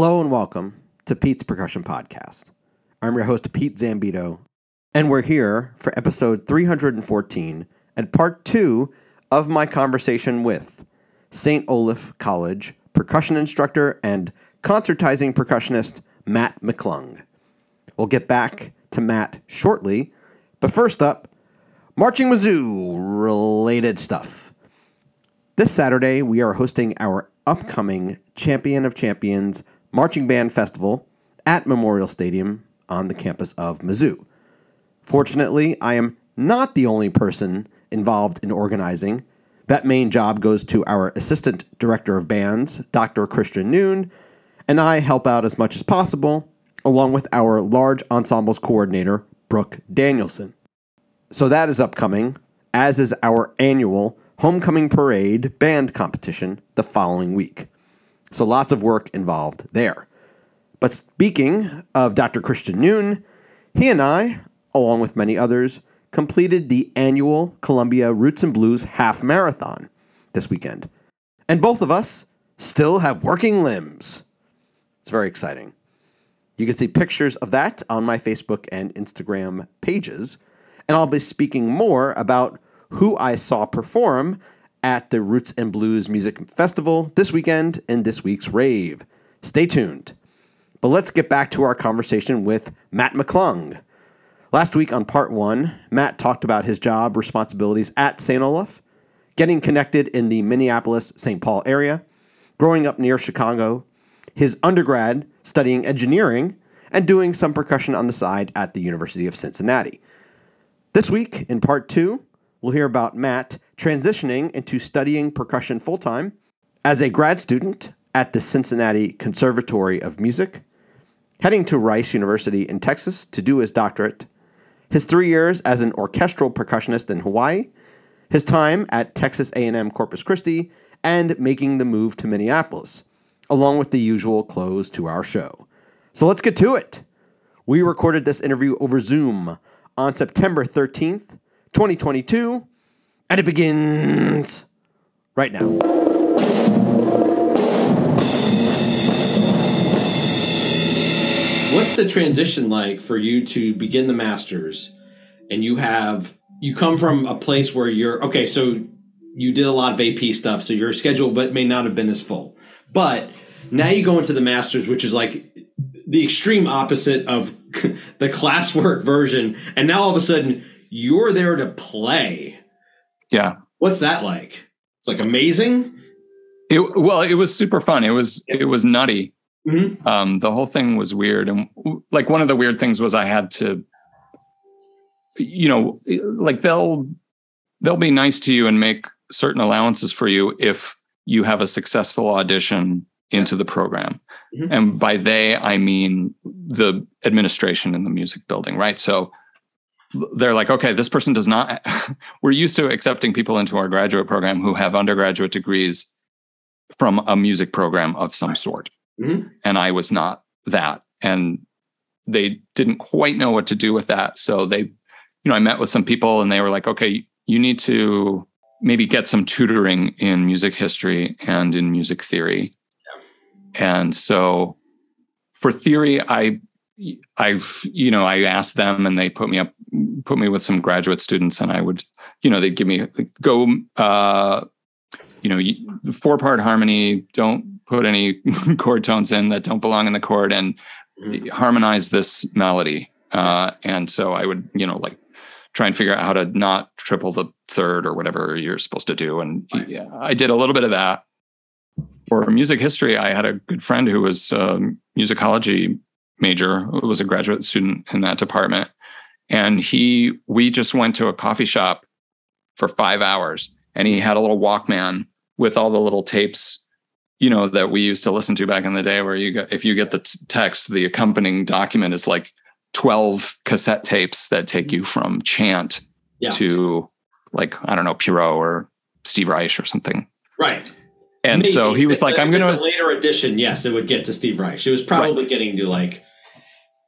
Hello and welcome to Pete's Percussion Podcast. I'm your host, Pete Zambito, and we're here for episode 314 and part two of my conversation with St. Olaf College percussion instructor and concertizing percussionist Matt McClung. We'll get back to Matt shortly, but first up, Marching Mizzou related stuff. This Saturday, we are hosting our upcoming Champion of Champions Marching Band Festival at Memorial Stadium on the campus of Mizzou. Fortunately, I am not the only person involved in organizing. That main job goes to our Assistant Director of Bands, Dr. Christian Noon, and I help out as much as possible, along with our large ensembles coordinator, Brooke Danielson. So that is upcoming, as is our annual Homecoming Parade band competition the following week. So lots of work involved there. But speaking of Dr. Christian Noon, he and I, along with many others, completed the annual Columbia Roots and Blues Half Marathon this weekend. And both of us still have working limbs. It's very exciting. You can see pictures of that on my Facebook and Instagram pages. And I'll be speaking more about who I saw perform at the Roots and Blues Music Festival this weekend and this week's rave. Stay tuned. But let's get back to our conversation with Matt McClung. Last week on part one, Matt talked about his job responsibilities at St. Olaf, getting connected in the Minneapolis St. Paul area, growing up near Chicago, his undergrad studying engineering, and doing some percussion on the side at the University of Cincinnati. This week, in part two, we'll hear about Matt transitioning into studying percussion full time as a grad student at the Cincinnati Conservatory of Music, heading to Rice University in Texas to do his doctorate, his three years as an orchestral percussionist in Hawaii, his time at Texas A&M Corpus Christi, and making the move to Minneapolis, along with the usual close to our show. So let's get to it. We recorded this interview over Zoom on September 13th, 2022, and it begins right now. What's the transition like for you to begin the masters and you have you come from a place where you're okay, so you did a lot of AP stuff, so your schedule but may not have been as full. But now you go into the masters, which is like the extreme opposite of the classwork version, and now all of a sudden you're there to play. Yeah. What's that like? It's like amazing. It, well, it was super fun. It was it was nutty. Mm-hmm. Um, the whole thing was weird, and like one of the weird things was I had to, you know, like they'll they'll be nice to you and make certain allowances for you if you have a successful audition into the program. Mhm. And by they, I mean the administration in the music building, right? So they're like, okay, this person does not, we're used to accepting people into our graduate program who have undergraduate degrees from a music program of some sort. Mhm. And I was not that. And they didn't quite know what to do with that. So they, you know, I met with some people and they were like, okay, you need to maybe get some tutoring in music history and in music theory. And so for theory, I I've you know I asked them and they put me up put me with some graduate students and I would you know they'd give me go uh you know four part harmony don't put any chord tones in that don't belong in the chord and harmonize this melody. Uh and so I would you know like try and figure out how to not triple the third or whatever you're supposed to do. And yeah, I did a little bit of that. For music history I had a good friend who was a musicology major who was a graduate student in that department and he we just went to a coffee shop for five hours and he had a little walkman with all the little tapes you know that we used to listen to back in the day where you get if you get the t- text the accompanying document is like 12 cassette tapes that take you from chant Yeah. to like i don't know Pierrot or steve reich or something Right. and Maybe. so he was If like i'm gonna a later edition. Yes, it would get to Steve Reich. It was probably getting to like,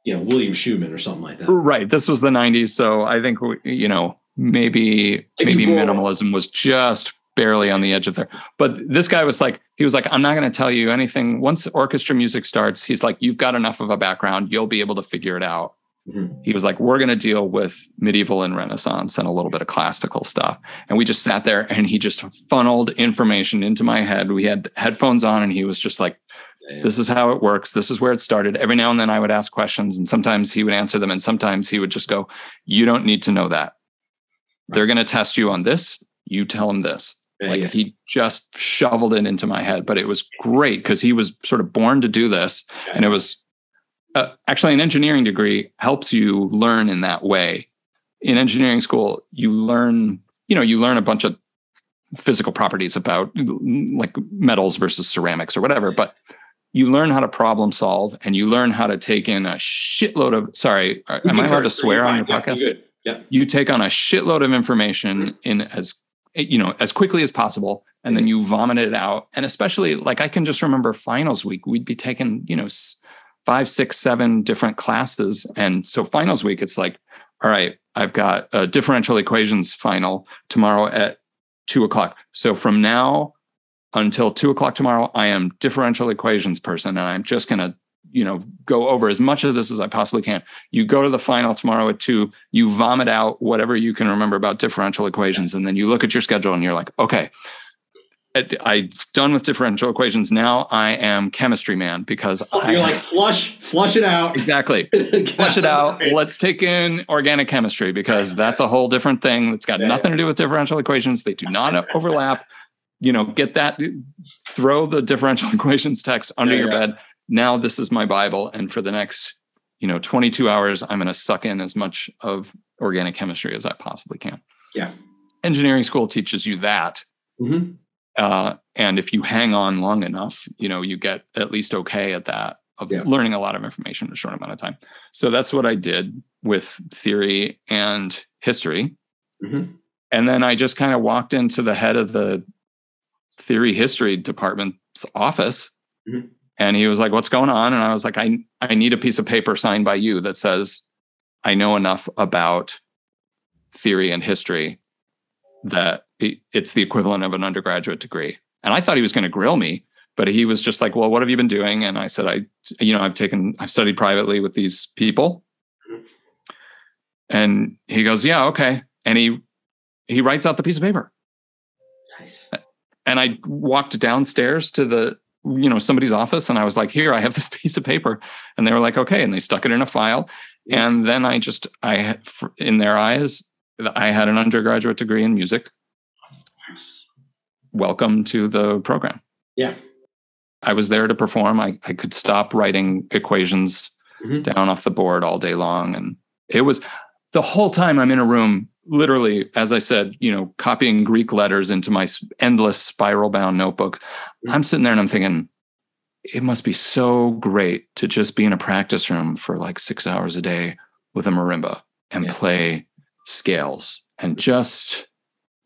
you know, William Schuman or something like that. Right. This was the 90s. So I think, we- you know, maybe, Maybe minimalism was just barely on the edge of there. But this guy was like, he was like, I'm not going to tell you anything. Once orchestra music starts, he's like, you've got enough of a background, you'll be able to figure it out. Mm-hmm. He was like, we're going to deal with medieval and Renaissance and a little bit of classical stuff. And we just sat there and he just funneled information into my head. We had headphones on and he was just like, this is how it works. This is where it started. Every now and then I would ask questions and sometimes he would answer them. And sometimes he would just go, You don't need to know that. They're going to test you on this. You tell them this. Yeah, like yeah. he just shoveled it into my head, but it was great because he was sort of born to do this. Yeah. And it was uh, actually an engineering degree helps you learn in that way. In engineering school, you learn, you know, you learn a bunch of physical properties about like metals versus ceramics or whatever, but you learn how to problem solve and you learn how to take in a shitload of sorry uh, am i allowed to swear on your podcast? yeah. you take on a shitload of information in as you know as quickly as possible and then mm-hmm. you vomit it out. And especially like i can just remember finals week we'd be taking you know five six seven different classes. And so finals week it's like all right i've got a differential equations final tomorrow at two o'clock. So from now until two o'clock tomorrow, I am differential equations person, and I'm just going to, you know, go over as much of this as I possibly can. You go to the final tomorrow at two, you vomit out whatever you can remember about differential equations, and then you look at your schedule and you're like, okay, I'm done with differential equations. Now I am chemistry man because oh, you're like flush, flush it out. Exactly, flush it out. Let's take in organic chemistry because that's a whole different thing. It's got nothing to do with differential equations. They do not overlap you know, get that, throw the differential equations text under yeah, your yeah. bed. Now this is my Bible. And for the next, you know, 22 hours, I'm going to suck in as much of organic chemistry as I possibly can. Yeah. Engineering school teaches you that. Mm-hmm. Uh, and if you hang on long enough, you know, you get at least okay at that of yeah. learning a lot of information in a short amount of time. So that's what I did with theory and history. Mm-hmm. And then I just kind of walked into the head of the theory history department's office. Mm-hmm. And he was like, What's going on? And I was like, I, I need a piece of paper signed by you that says I know enough about theory and history that it's the equivalent of an undergraduate degree. And I thought he was going to grill me, but he was just like, Well, what have you been doing? And I said, I, you know, I've taken, I've studied privately with these people. Mm-hmm. And he goes, Yeah, okay. And he, he writes out the piece of paper. Nice and I walked downstairs to the you know somebody's office and I was like, "Here, I have this piece of paper," and they were like, "Okay," and they stuck it in a file, and then I just I in their eyes I had an undergraduate degree in music. Welcome to the program. Yeah. I was there to perform. I, I could stop writing equations mm-hmm. down off the board all day long. And it was the whole time I'm in a room literally, as I said, you know, copying Greek letters into my endless spiral bound notebook. Mm-hmm. I'm sitting there and I'm thinking, it must be so great to just be in a practice room for like six hours a day with a marimba and yeah. play scales and just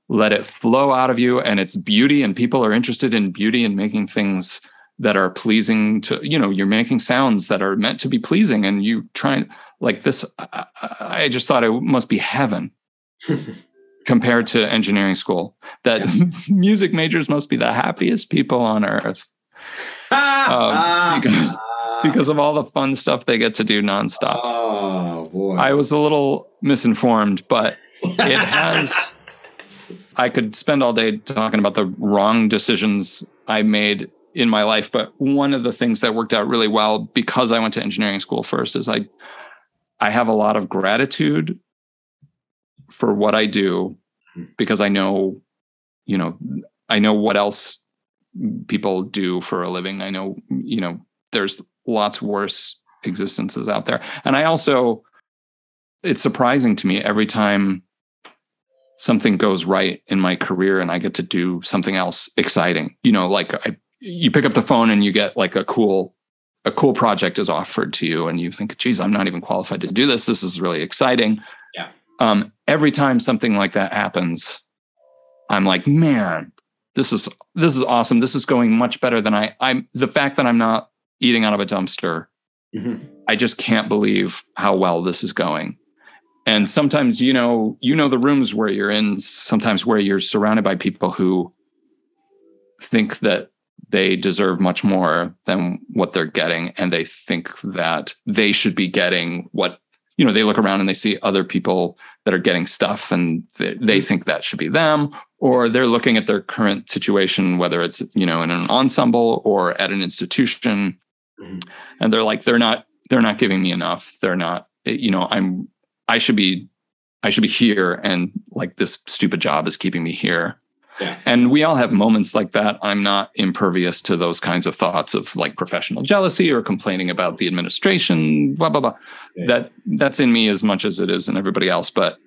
let it flow out of you and it's beauty and people are interested in beauty and making things that are pleasing to you know you're making sounds that are meant to be pleasing and you try like this I, I just thought it must be heaven compared to engineering school. That music majors must be the happiest people on earth um, because, because, of all the fun stuff they get to do nonstop. Oh boy! I was a little misinformed, but it has. I could spend all day talking about the wrong decisions I made in my life, but one of the things that worked out really well because I went to engineering school first is I I have a lot of gratitude for what I do because I know, you know, I know what else people do for a living. I know, you know, there's lots worse existences out there. And I also, it's surprising to me every time something goes right in my career and I get to do something else exciting. You know, like I, you pick up the phone and you get like a cool a cool project is offered to you and you think geez i'm not even qualified to do this this is really exciting um, every time something like that happens, I'm like, man, this is this is awesome. This is going much better than I. I'm the fact that I'm not eating out of a dumpster. Mm-hmm. I just can't believe how well this is going. And sometimes, you know, you know the rooms where you're in. Sometimes where you're surrounded by people who think that they deserve much more than what they're getting and they think that they should be getting what you know they look around and they see other people that are getting stuff and they, they think that should be them or they're looking at their current situation whether it's you know in an ensemble or at an institution Mhm. and they're like they're not they're not giving me enough. They're not you know i'm i should be i should be here and like this stupid job is keeping me here Yeah. and we all have moments like that i'm not impervious to those kinds of thoughts of like professional jealousy or complaining about the administration blah blah blah Yeah. that that's in me as much as it is in everybody else but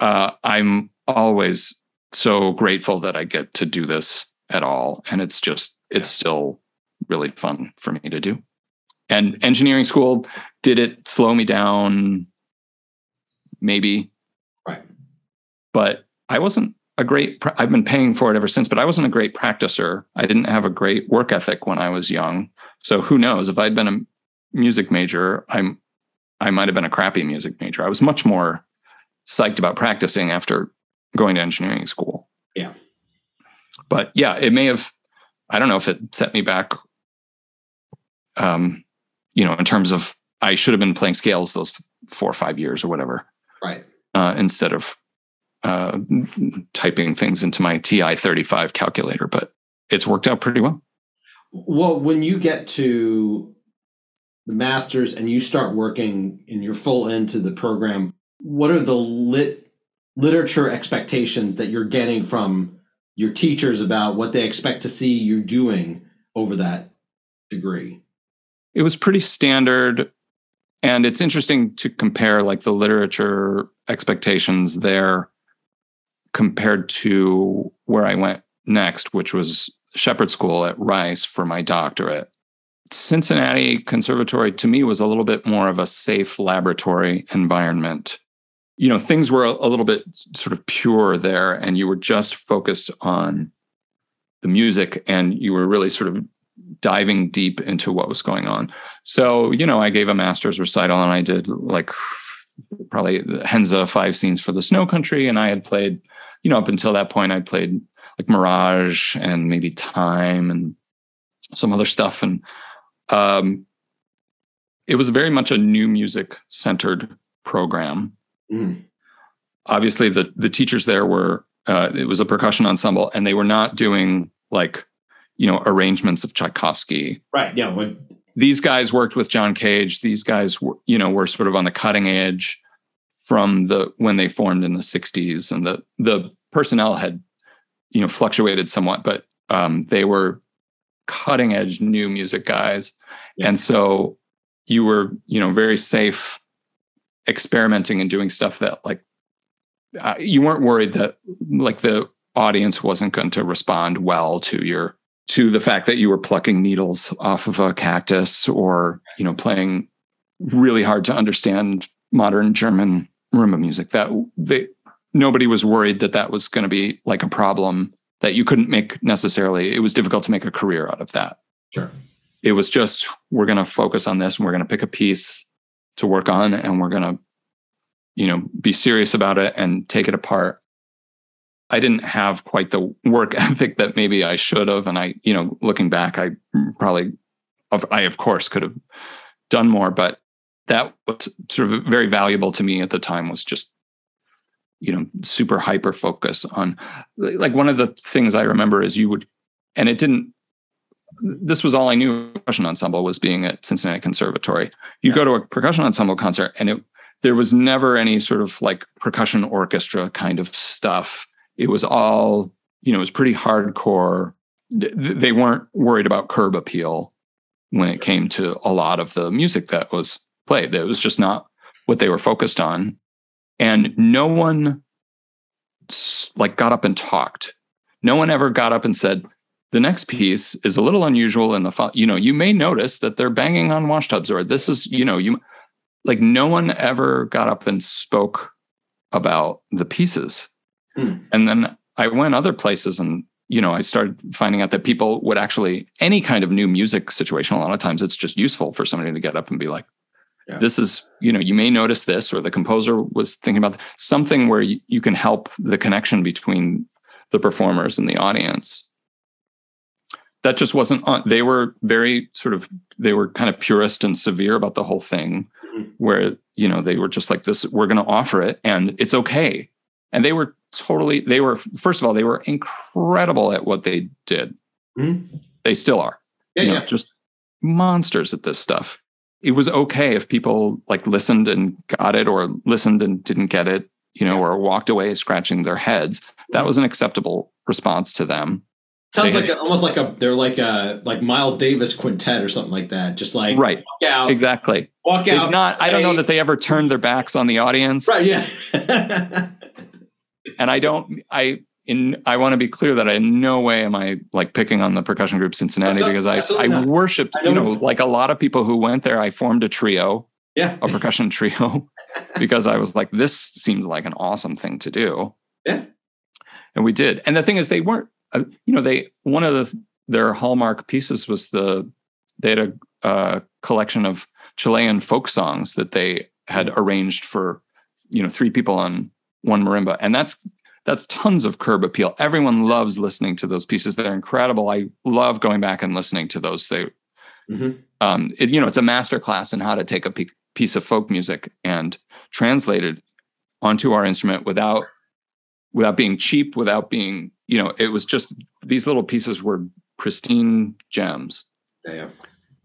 uh i'm always so grateful that i get to do this at all and it's just it's still really fun for me to do and engineering school did it slow me down maybe Right. but i wasn't a great i've been paying for it ever since but i wasn't a great practicer. I didn't have a great work ethic when i was young. So who knows? If i'd been a music major i'm i might have been a crappy music major. I was much more psyched about practicing after going to engineering school. Yeah. but yeah it may have i don't know if it set me back um you know in terms of i should have been playing scales those four or five years or whatever. Right. uh, instead of uh, typing things into my TI 35 calculator, but it's worked out pretty well. Well, when you get to the masters and you start working and you're full into the program, what are the lit literature expectations that you're getting from your teachers about what they expect to see you doing over that degree? It was pretty standard. And it's interesting to compare like the literature expectations there compared to where I went next, which was Shepherd School at Rice for my doctorate. Cincinnati Conservatory to me was a little bit more of a safe laboratory environment. You know, things were a, little bit sort of pure there, and you were just focused on the music, and you were really sort of diving deep into what was going on. So, you know, I gave a master's recital and I did like probably Henze five scenes for the snow country. And I had played, you know, up until that point, I played like Mirage and maybe Time and some other stuff. And um, it was very much a new music centered program. Mm. Obviously, the the teachers there were uh, it was a percussion ensemble, and they were not doing like you know arrangements of Tchaikovsky Right. Yeah. These guys worked with John Cage. These guys were, you know, were sort of on the cutting edge from the when they formed in the 60s and the the personnel had you know fluctuated somewhat but um they were cutting edge new music guys Yeah. and so you were you know very safe experimenting and doing stuff that like uh, you weren't worried that like the audience wasn't going to respond well to your to the fact that you were plucking needles off of a cactus or you know playing really hard to understand modern german marimba music that they nobody was worried that that was going to be like a problem that you couldn't make necessarily. It was difficult to make a career out of that. Sure. it was just we're going to focus on this and we're going to pick a piece to work on and we're going to you know be serious about it and take it apart. I didn't have quite the work ethic that maybe i should have. And i you know looking back i probably of i of course could have done more but that was sort of very valuable to me at the time was just you know super hyper focus on like one of the things i remember is you would and it didn't this was all I knew percussion ensemble was being at Cincinnati Conservatory. You Yeah. go to a percussion ensemble concert and it there was never any sort of like percussion orchestra kind of stuff. It was all, you know, it was pretty hardcore. They weren't worried about curb appeal when it came to a lot of the music that was played. It was just not what they were focused on. And no one like got up and talked. No one ever got up and said, the next piece is a little unusual in the fo- you know you may notice that they're banging on washtubs or this is you know you like no one ever got up and spoke about the pieces Hmm. and then i went other places and you know i started finding out that people would actually any kind of new music situation a lot of times it's just useful for somebody to get up and be like Yeah. this is you know you may notice this or the composer was thinking about something where you, you can help the connection between the performers and the audience that just wasn't on. They were very sort of they were kind of purist and severe about the whole thing, Mhm. where you know they were just like this. We're going to offer it, and it's okay. And they were totally. They were first of all they were incredible at what they did. Mhm. They still are. Yeah, you know, yeah. just monsters at this stuff. It was okay if people like listened and got it, or listened and didn't get it, you know, or walked away scratching their heads. That was an acceptable response to them. Sounds They like a, almost like a they're like a like Miles Davis quintet or something like that. Just like right. walk out, Exactly. walk They've out. not. I don't know that they ever turned their backs on the audience, Right. Yeah. and I don't. I in. I want to be clear that I in no way am I like picking on the percussion group Cincinnati not- because I I not. worshipped. I you know, like a lot of people who went there, I formed a trio. yeah. a percussion trio because I was like, this seems like an awesome thing to do. Yeah. And we did. And the thing is, they weren't, uh, you know, they, one of the, their hallmark pieces was the, they had a uh, collection of Chilean folk songs that they had arranged for, you know, three people on one marimba. And that's, that's tons of curb appeal. Everyone loves listening to those pieces. They're incredible. I love going back and listening to those. They, Mhm. um, it, you know, it's a master class in how to take a pe- piece of folk music and translate it onto our instrument without without being cheap, without being, you know, it was just these little pieces were pristine gems. Yeah. yeah.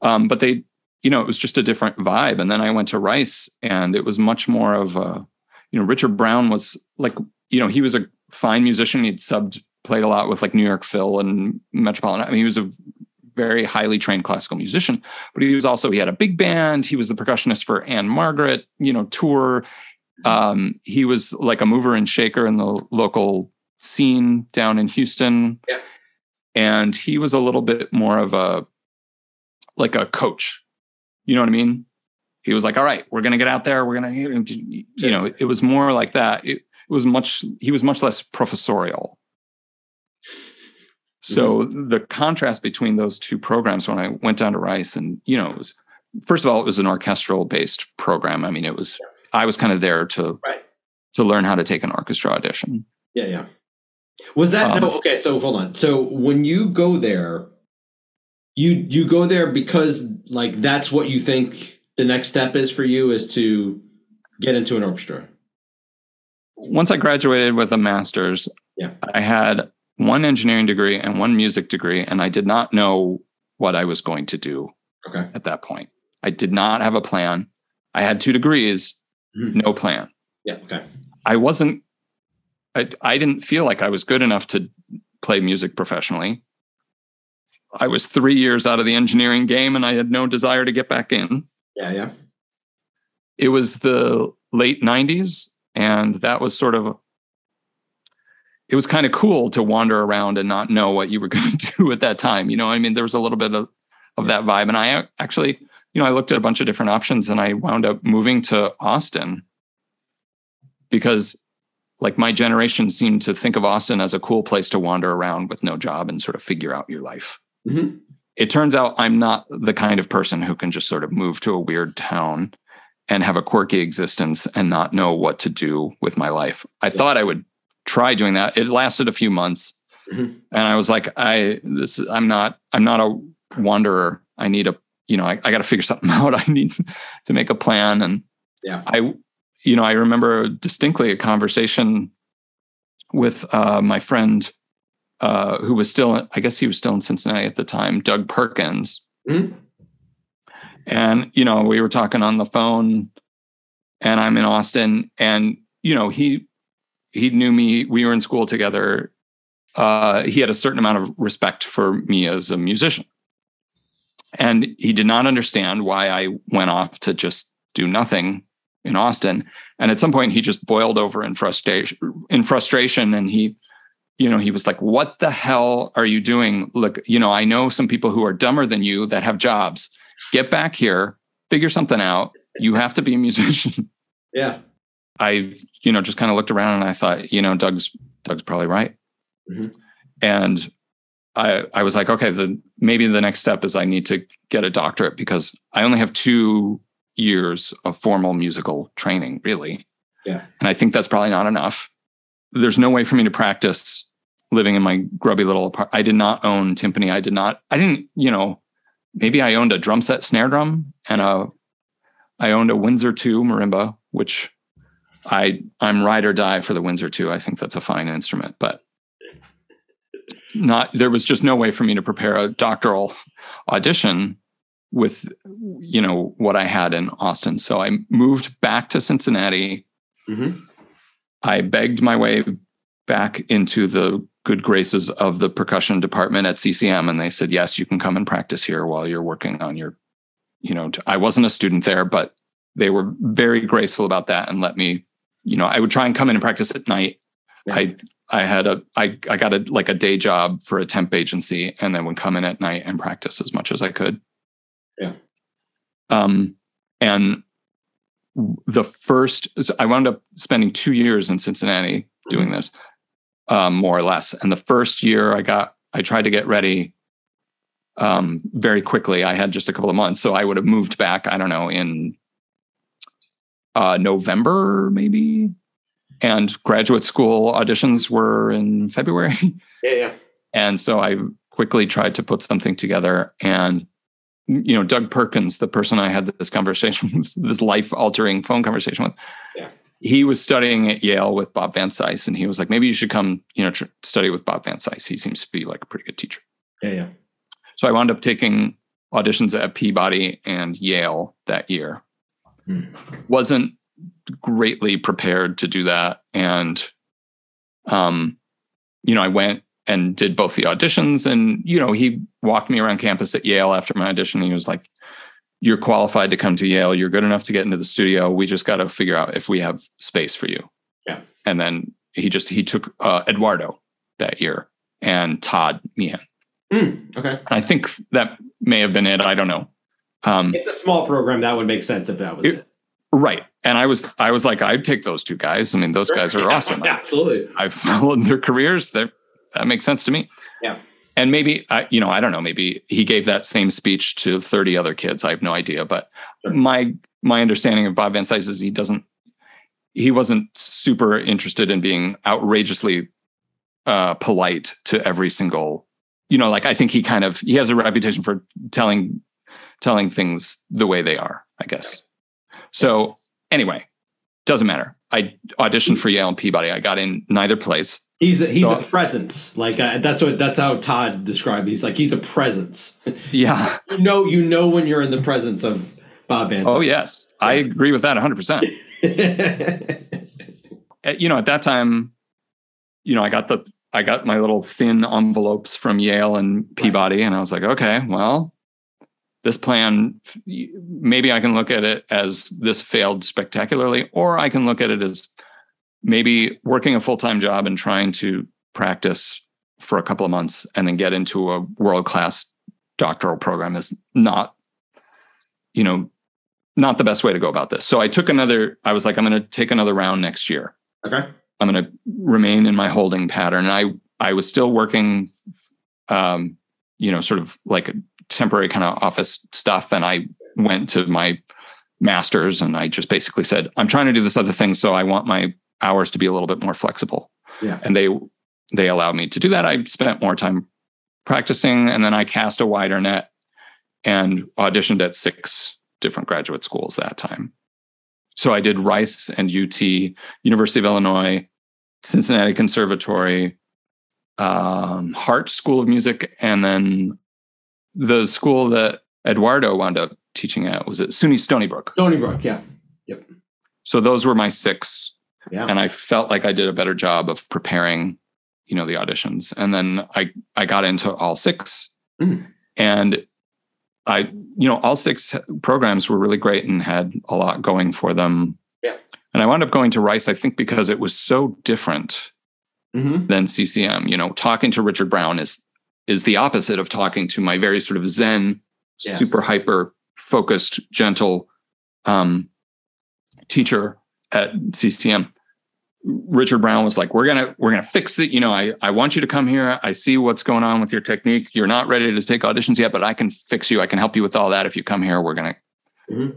Um, but they, you know, it was just a different vibe. And then I went to Rice, and it was much more of a, you know, Richard Brown was like, you know, he was a fine musician. He'd subbed, played a lot with like New York Phil and Metropolitan. I mean, he was a very highly trained classical musician, but he was also he had a big band. He was the percussionist for Ann-Margret, you know, tour. Um, he was like a mover and shaker in the local scene down in Houston. Yeah. And he was a little bit more of a like a coach. You know what I mean? He was like, "All right, we're going to get out there. We're going to you know, it was more like that. It, it was much he was much less professorial. So the contrast between those two programs when I went down to Rice and you know it was first of all it was an orchestral based program. I mean it was I was kind of there to Right. to learn how to take an orchestra audition. Yeah, yeah. Was that Um, no? Okay, so hold on. So when you go there, you you go there because like that's what you think the next step is for you is to get into an orchestra. Once I graduated with a master's, Yeah. I had one engineering degree and one music degree and I did not know what I was going to do Okay. at that point. I did not have a plan. I had two degrees, Mhm. no plan. Yeah. Okay. I wasn't, I, I didn't feel like I was good enough to play music professionally. I was three years out of the engineering game and I had no desire to get back in. Yeah. Yeah. It was the late 90s, and that was sort of, it was kind of cool to wander around and not know what you were going to do at that time. You know, I mean, there was a little bit of, of that vibe. And I actually, you know, I looked at a bunch of different options and I wound up moving to Austin because like my generation seemed to think of Austin as a cool place to wander around with no job and sort of figure out your life. Mhm. It turns out I'm not the kind of person who can just sort of move to a weird town and have a quirky existence and not know what to do with my life. I thought I would try doing that. It lasted a few months. Mhm. And I was like, I this I'm not I'm not a wanderer. I need a you know, I, I gotta figure something out. I need to make a plan. And Yeah. I you know, I remember distinctly a conversation with uh, my friend uh, who was still, I guess he was still in Cincinnati at the time, Doug Perkins. Mhm. And, you know, we were talking on the phone and I'm in Austin and, you know, he, he knew me. We were in school together. Uh, he had a certain amount of respect for me as a musician. And he did not understand why I went off to just do nothing in Austin. And at some point he just boiled over in frustration in frustration and he you know he was like what the hell are you doing look you know I know some people who are dumber than you that have jobs get back here figure something out you have to be a musician Yeah. I you know just kind of looked around and I thought you know Doug's Doug's probably right Mhm. and I I was like okay the maybe the next step is I need to get a doctorate because I only have 2 years of formal musical training really Yeah. and I think that's probably not enough there's no way for me to practice living in my grubby little apartment. I did not own timpani. I did not, I didn't, you know, maybe I owned a drum set snare drum and a, I owned a Windsor 2 marimba, which I, I'm ride or die for the Windsor 2. I think that's a fine instrument, but not, there was just no way for me to prepare a doctoral audition with, you know, what I had in Austin. So I moved back to Cincinnati. Mm-hmm. I begged my way back into the good graces of the percussion department at CCM and they said yes you can come and practice here while you're working on your you know I wasn't a student there but they were very graceful about that and let me you know I would try and come in and practice at night Yeah. I I had a I I got a like a day job for a temp agency and then would come in at night and practice as much as I could Yeah. um and the first I wound up spending 2 years in Cincinnati doing this um, more or less. And the first year I got, I tried to get ready um, very quickly. I had just a couple of months. So I would have moved back, I don't know, in uh, November, maybe. And graduate school auditions were in February. Yeah, yeah. And so I quickly tried to put something together. And, you know, Doug Perkins, the person I had this conversation with, this life altering phone conversation with, Yeah. He was studying at Yale with Bob Van Sice. And he was like, maybe you should come, you know, tr- study with Bob Van Sice. He seems to be like a pretty good teacher. Yeah, yeah. So I wound up taking auditions at Peabody and Yale that year. Hmm. Wasn't greatly prepared to do that. And, um, you know, I went and did both the auditions and, you know, he walked me around campus at Yale after my audition. He was like, you're qualified to come to Yale. You're good enough to get into the studio. We just got to figure out if we have space for you. Yeah. And then he just, he took uh, Eduardo that year and Todd Meehan. Mm, okay. I think that may have been it. I don't know. Um, It's a small program. That would make sense if that was It- it. right. And I was, I was like, I'd take those two guys. I mean, those guys are Yeah, awesome. Absolutely. I've followed their careers. They're, that makes sense to me. Yeah. And maybe I, you know, I don't know. Maybe he gave that same speech to 30 other kids. I have no idea. But Sure. my my understanding of Bob Van Sice is he doesn't, he wasn't super interested in being outrageously uh, polite to every single. You know, like I think he kind of he has a reputation for telling telling things the way they are. I guess. So anyway, doesn't matter. I auditioned for Yale and Peabody. I got in neither place. He's a, he's So- a presence. Like uh, that's what that's how Todd described. He's like he's a presence. Yeah. You know, you know when you're in the presence of Bob Vance. Oh yes, I agree with that 100. percent You know, at that time, you know, I got the I got my little thin envelopes from Yale and Peabody, and I was like, okay, well, this plan, maybe I can look at it as this failed spectacularly, or I can look at it as maybe working a full time job and trying to practice for a couple of months and then get into a world class doctoral program is not, you know, not the best way to go about this. So I took another, I was like, I'm going to take another round next year. okay. I'm going to remain in my holding pattern. And I, I was still working, um, you know, sort of like temporary kind of office stuff. And I went to my master's and I just basically said, I'm trying to do this other thing. So I want my hours to be a little bit more flexible. Yeah. And they, they allowed me to do that. I spent more time practicing and then I cast a wider net and auditioned at six different graduate schools that time. So I did Rice and UT, University of Illinois, Cincinnati Conservatory, um, Hart School of Music, and then the school that Eduardo wound up teaching at was at SUNY Stony Brook. Stony Brook. Yeah. Yep. So those were my six, Yeah. and I felt like I did a better job of preparing, you know, the auditions. And then I I got into all six, Mm. and I you know all six programs were really great and had a lot going for them. Yeah. And I wound up going to Rice, I think, because it was so different hmm than CCM. You know, talking to Richard Brown is is the opposite of talking to my very sort of zen, Yes. super hyper focused, gentle um, teacher at CCM. Richard Brown was like, "We're gonna we're gonna fix it. You know, I I want you to come here. I see what's going on with your technique. You're not ready to take auditions yet, but I can fix you. I can help you with all that if you come here. We're gonna." Mhm.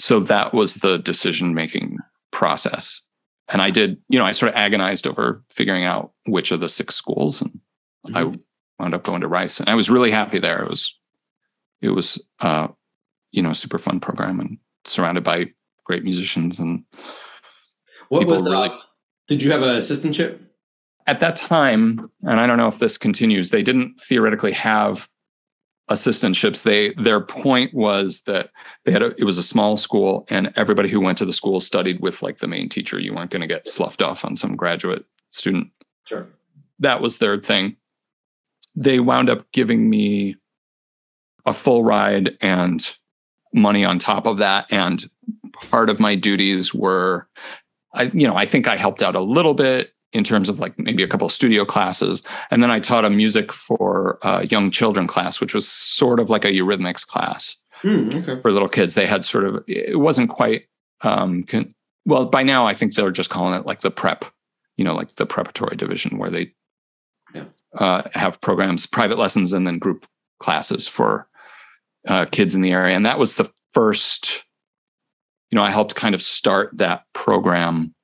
So that was the decision making process, and I did, you know, I sort of agonized over figuring out which of the six schools, and Mhm. I wound up going to Rice, and I was really happy there. It was, it was, uh, you know, a super fun program and surrounded by great musicians. And What People was the, really- Did you have an assistantship? at that time, and I don't know if this continues, they didn't theoretically have assistantships. They their point was that they had a, it was a small school, and everybody who went to the school studied with like the main teacher. You weren't going to get sloughed off on some graduate student. Sure. that was their thing. They wound up giving me a full ride and money on top of that. And part of my duties were, I, you know, I think I helped out a little bit in terms of like maybe a couple of studio classes. And then I taught a music for uh, young children class, which was sort of like a Eurhythmics class Hmm, okay. for little kids. They had sort of, it wasn't quite, um, con- well, by now I think they're just calling it like the prep, you know, like the preparatory division where they Yeah. uh, have programs, private lessons, and then group classes for uh, kids in the area. And that was the first, you know, I helped kind of start that program,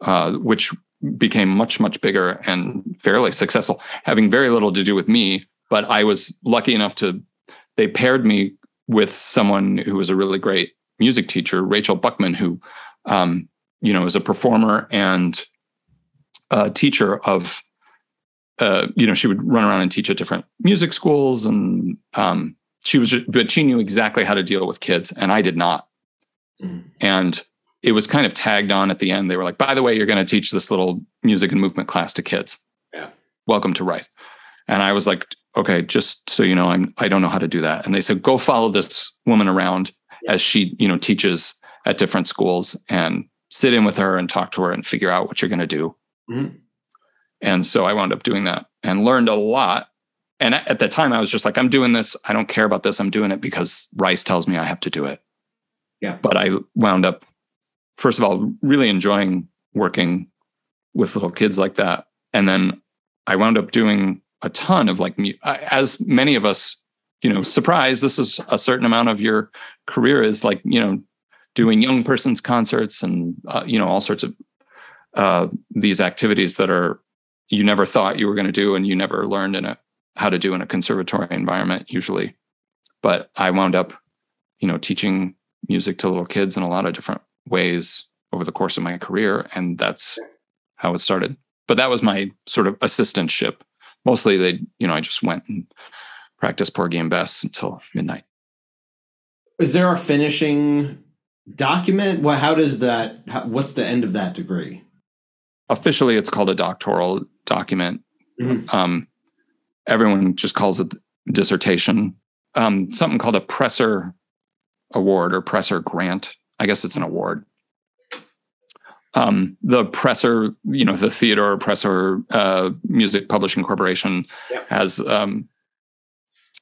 uh, which became much, much bigger and fairly successful, having very little to do with me. But I was lucky enough to, they paired me with someone who was a really great music teacher, Rachel Buchman, who, um, you know, is a performer and a teacher of, uh, you know, she would run around and teach at different music schools, and um, she was, just, but she knew exactly how to deal with kids, and I did not. Mhm. And it was kind of tagged on at the end. They were like, "By the way, you're going to teach this little music and movement class to kids. Yeah. Welcome to Rice." And I was like, "Okay, just so you know, I'm I don't know how to do that." And they said, "Go follow this woman around as she, you know, teaches at different schools and sit in with her and talk to her and figure out what you're going to do." Mhm. And so I wound up doing that and learned a lot. And at the time, I was just like, I'm doing this. I don't care about this. I'm doing it because Rice tells me I have to do it. Yeah. But I wound up, first of all, really enjoying working with little kids like that. And then I wound up doing a ton of like, as many of us, you know, surprise, this is a certain amount of your career is like, you know, doing young person's concerts and, uh, you know, all sorts of uh, these activities that are you never thought you were going to do and you never learned in a how to do in a conservatory environment usually but i wound up you know teaching music to little kids in a lot of different ways over the course of my career and that's how it started but that was my sort of assistantship mostly they you know i just went and practiced porgy and bess until midnight Is there a finishing document? Well, how does that? How, what's the end of that degree? officially it's called a doctoral document. Mhm. Um, everyone just calls it dissertation. Um, something called a Presser Award or Presser Grant. I guess it's an award. Um, the Presser, you know, the Theodore Presser uh, Music Publishing Corporation Yeah. has um,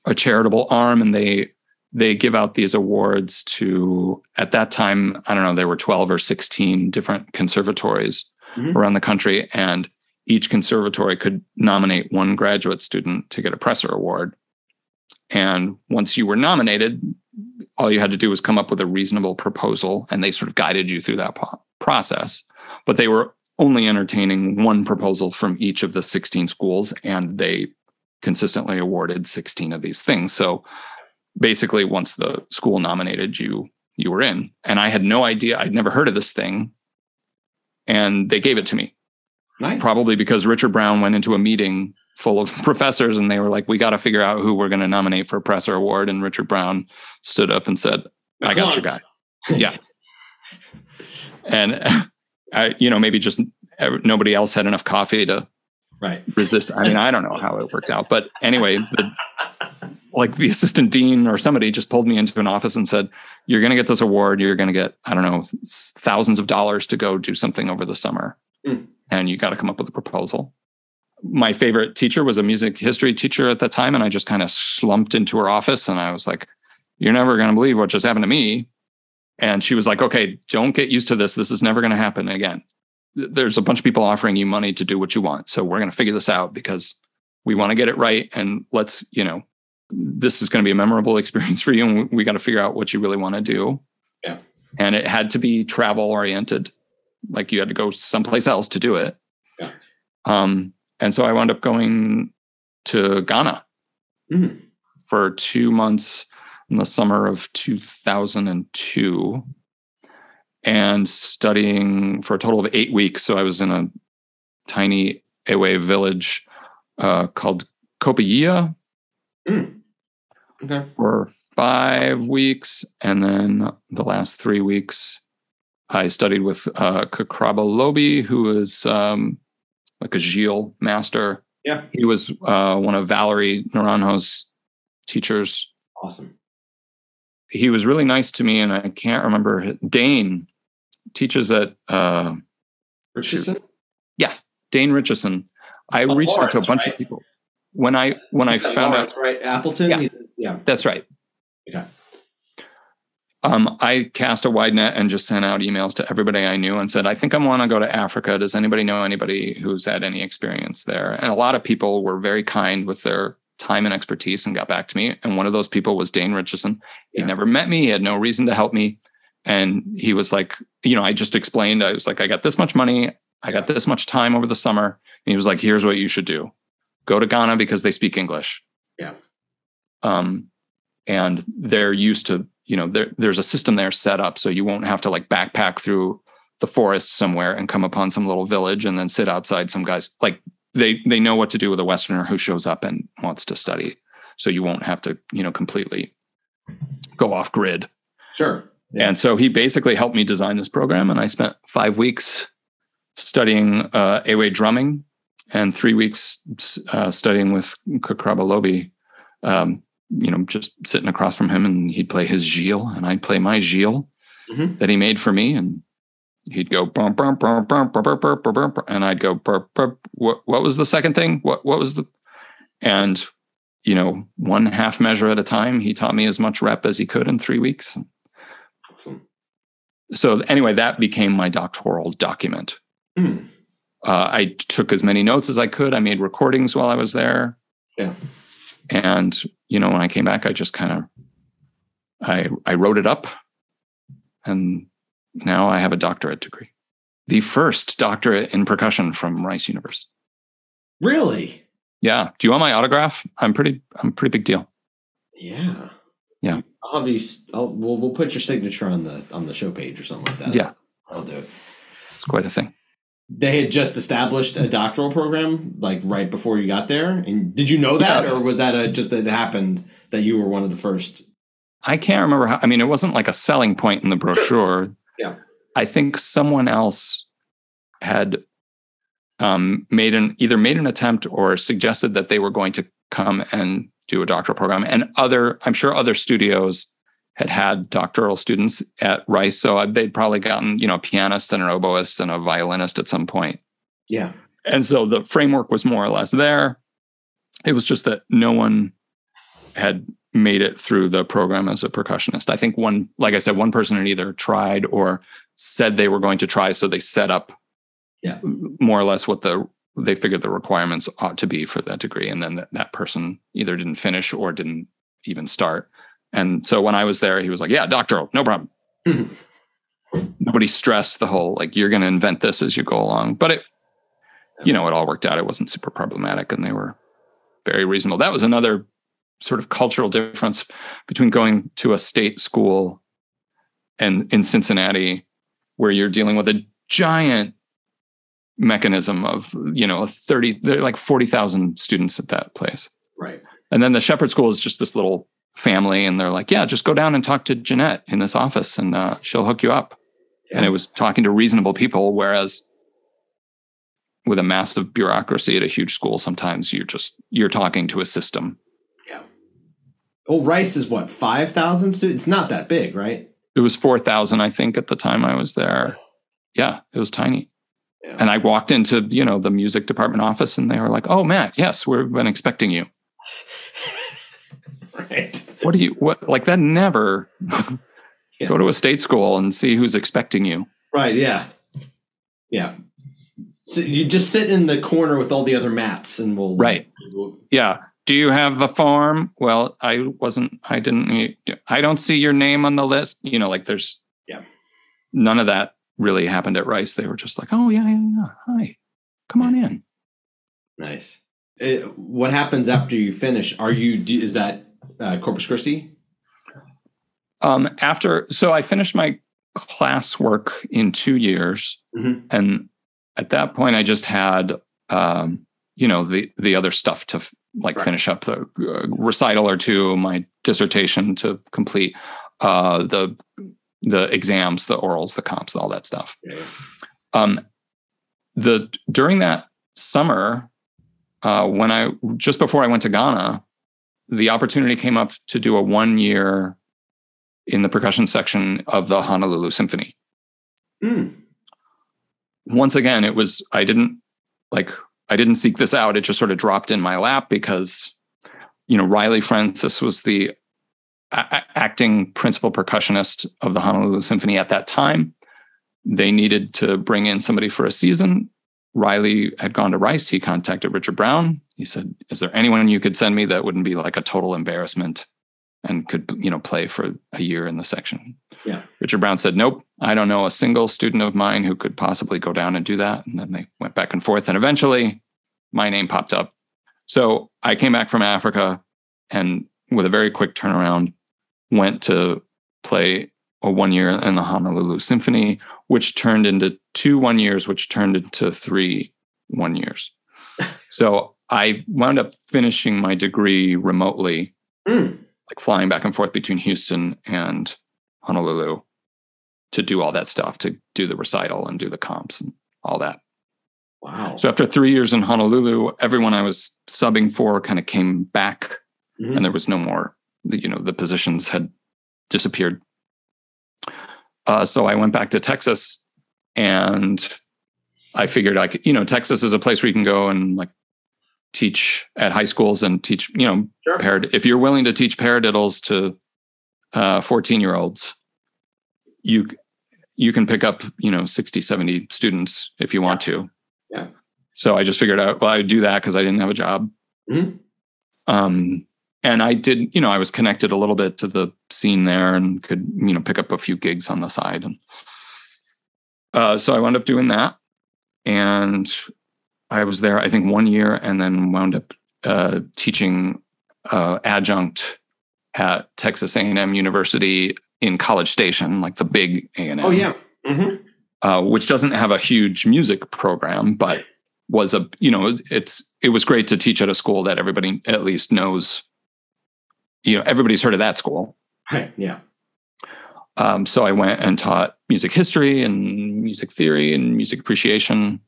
a charitable arm, and they they give out these awards to. At that time, I don't know, there were twelve or sixteen different conservatories Mhm. around the country, and each conservatory could nominate one graduate student to get a Presser Award. And once you were nominated, all you had to do was come up with a reasonable proposal, and they sort of guided you through that process. But they were only entertaining one proposal from each of the 16 schools, and they consistently awarded 16 of these things. So basically, once the school nominated you, you were in. And I had no idea, I'd never heard of this thing. And they gave it to me Nice. probably because Richard Brown went into a meeting full of professors and they were like, we got to figure out who we're going to nominate for a Presser Award. And Richard Brown stood up and said, I got your guy. Yeah. And, I, you know, maybe just nobody else had enough coffee to Right. resist. I mean, I don't know how it worked out. But anyway, the, like the assistant dean or somebody just pulled me into an office and said, You're going to get this award. You're going to get, I don't know, thousands of dollars to go do something over the summer. Mm. And you got to come up with a proposal. My favorite teacher was a music history teacher at the time. And I just kind of slumped into her office and I was like, You're never going to believe what just happened to me. And she was like, Okay, don't get used to this. This is never going to happen again. There's a bunch of people offering you money to do what you want. So we're going to figure this out because we want to get it right. And let's, you know, this is going to be a memorable experience for you. And we, we got to figure out what you really want to do. Yeah. And it had to be travel oriented like you had to go someplace else to do it. Yeah. Um, and so I wound up going to Ghana Mhm. for two months in the summer of 2002 and studying for a total of eight weeks. So I was in a tiny Ewe village uh, called Kopeyia Okay. for five weeks. And then the last three weeks, I studied with uh, Kakraba Lobi, who is um, like a gyil master. Yeah. He was uh, one of Valerie Naranjo's teachers. Awesome. He was really nice to me, and I can't remember. Dane teaches at, uh, Richardson? yes, Dane Richardson. I Oh, reached out to a bunch right? of people. When I when I He's found out Lawrence, right? Appleton? Yeah. He's- yeah. That's right. Okay. Um, I cast a wide net and just sent out emails to everybody I knew and said, I think I want to go to Africa. Does anybody know anybody who's had any experience there? And a lot of people were very kind with their time and expertise and got back to me. And one of those people was Dane Richardson. He Yeah. never met me. He had no reason to help me. And he was like, you know, I just explained, I was like, I got this much money. I got this much time over the summer. And he was like, here's what you should do. Go to Ghana because they speak English. Yeah. Um, and they're used to you know there, there's a system there set up so you won't have to like backpack through the forest somewhere and come upon some little village and then sit outside some guys like they they know what to do with a westerner who shows up and wants to study so you won't have to you know completely go off grid Sure. Yeah. and so he basically helped me design this program and i spent five weeks studying uh, Ewe drumming and three weeks uh, studying with Kakraba Lobi. Um, you know, just sitting across from him, and he'd play his gyil, and I'd play my gyil Mhm. that he made for me, and he'd go bum bum bum bum bum, bum, bum, and I'd go burp, burp. What what was the second thing? What what was the and you know one half measure at a time. He taught me as much rep as he could in three weeks. Awesome. So anyway, that became my doctoral document. Hmm. Uh, I took as many notes as I could. I made recordings while I was there. Yeah. And you know, when I came back, I just kind of I I wrote it up, and now I have a doctorate degree, the first doctorate in percussion from Rice University. Really? Yeah. Do you want my autograph? I'm pretty. I'm a pretty big deal. Yeah. Yeah. I'll s- I'll, we'll we'll put your signature on the on the show page or something like that. Yeah. I'll do it. It's quite a thing. They had just established a doctoral program like right before you got there, and did you know that, Yeah. or was that a, just that it happened that you were one of the first? I can't remember how. I mean, it wasn't like a selling point in the brochure. Yeah. I think someone else had um, made an either made an attempt or suggested that they were going to come and do a doctoral program, and other I'm sure other studios had had doctoral students at Rice, so they'd probably gotten you know a pianist and an oboist and a violinist at some point. Yeah. And so the framework was more or less there. It was just that no one had made it through the program as a percussionist. I think one, like I said, one person had either tried or said they were going to try. So they set up Yeah. more or less what the they figured the requirements ought to be for that degree. And then that, that person either didn't finish or didn't even start. And so when I was there, he was like, Yeah, doctoral, no problem. Nobody stressed the whole like you're gonna invent this as you go along. But it you know, it all worked out. It wasn't super problematic and they were very reasonable. That was another sort of cultural difference between going to a state school and in Cincinnati, where you're dealing with a giant mechanism of, you know, 30, there are like 40,000 students at that place. Right. And then the Shepherd School is just this little family, and they're like, yeah, just go down and talk to Jeanette in this office and uh, she'll hook you up. And it was talking to reasonable people, whereas with a massive bureaucracy at a huge school, sometimes you're just you're talking to a system. Yeah. Oh, Rice is what five thousand students. It's not that big, right? It was four thousand, I think, at the time I was there. Yeah, it was tiny. Yeah. And I walked into you know the music department office, and they were like, "Oh, Matt, yes, we've been expecting you." right. What do you what like that? Never Yeah. go to a state school and see who's expecting you. Right. Yeah. Yeah. So you just sit in the corner with all the other mats, and we'll Right. we'll- Yeah. Do you have the form? Well, I wasn't, I didn't, I don't see your name on the list. You know, like there's Yeah. none of that really happened at Rice. They were just like, "Oh yeah, yeah, yeah. Hi, come on in." Nice. Uh, what happens after you finish? Are you? do- Is that uh, Corpus Christi? Um, after, so I finished my classwork in two years, Mhm. and at that point, I just had, um, you know, the the other stuff to like Right. finish up the uh, recital or two, my dissertation to complete, uh, the the exams, the orals, the comps, all that stuff. Yeah. Um, the during that summer, uh, when I just before I went to Ghana, the opportunity came up to do a one year in the percussion section of the Honolulu Symphony. Mm. Once again, it was I didn't like I didn't seek this out. It just sort of dropped in my lap because you know Riley Francis was the a- acting principal percussionist of the Honolulu Symphony at that time. They needed to bring in somebody for a season. Riley had gone to Rice. He contacted Richard Brown. He said, "Is there anyone you could send me that wouldn't be like a total embarrassment and could you know play for a year in the section?" Yeah. Richard Brown said, "Nope, I don't know a single student of mine who could possibly go down and do that." And then they went back and forth, and eventually, my name popped up. So I came back from Africa, and with a very quick turnaround, went to play a one year in the Honolulu Symphony, which turned into two one years, which turned into three one years. so I wound up finishing my degree remotely, Mm. like flying back and forth between Houston and Honolulu to do all that stuff, to do the recital and do the comps and all that. Wow. So after three years in Honolulu, everyone I was subbing for kind of came back Mhm. and there was no more you know the positions had disappeared uh, so i went back to texas and i figured i could you know texas is a place where you can go and like teach at high schools and teach you know Sure. parad- if you're willing to teach paradiddles to uh, 14 year olds you you can pick up you know 60 70 students if you want to Yeah. so i just figured out well i would do that because i didn't have a job Mhm. um and i did you know i was connected a little bit to the scene there and could you know pick up a few gigs on the side and uh, so i wound up doing that and i was there i think one year and then wound up uh, teaching uh, adjunct at texas a&m university in college station like the big a&m Oh yeah. hmm uh, which doesn't have a huge music program, but was a you know it's it was great to teach at a school that everybody at least knows. You know, everybody's heard of that school. Right. Yeah. Um, so I went and taught music history and music theory and music appreciation.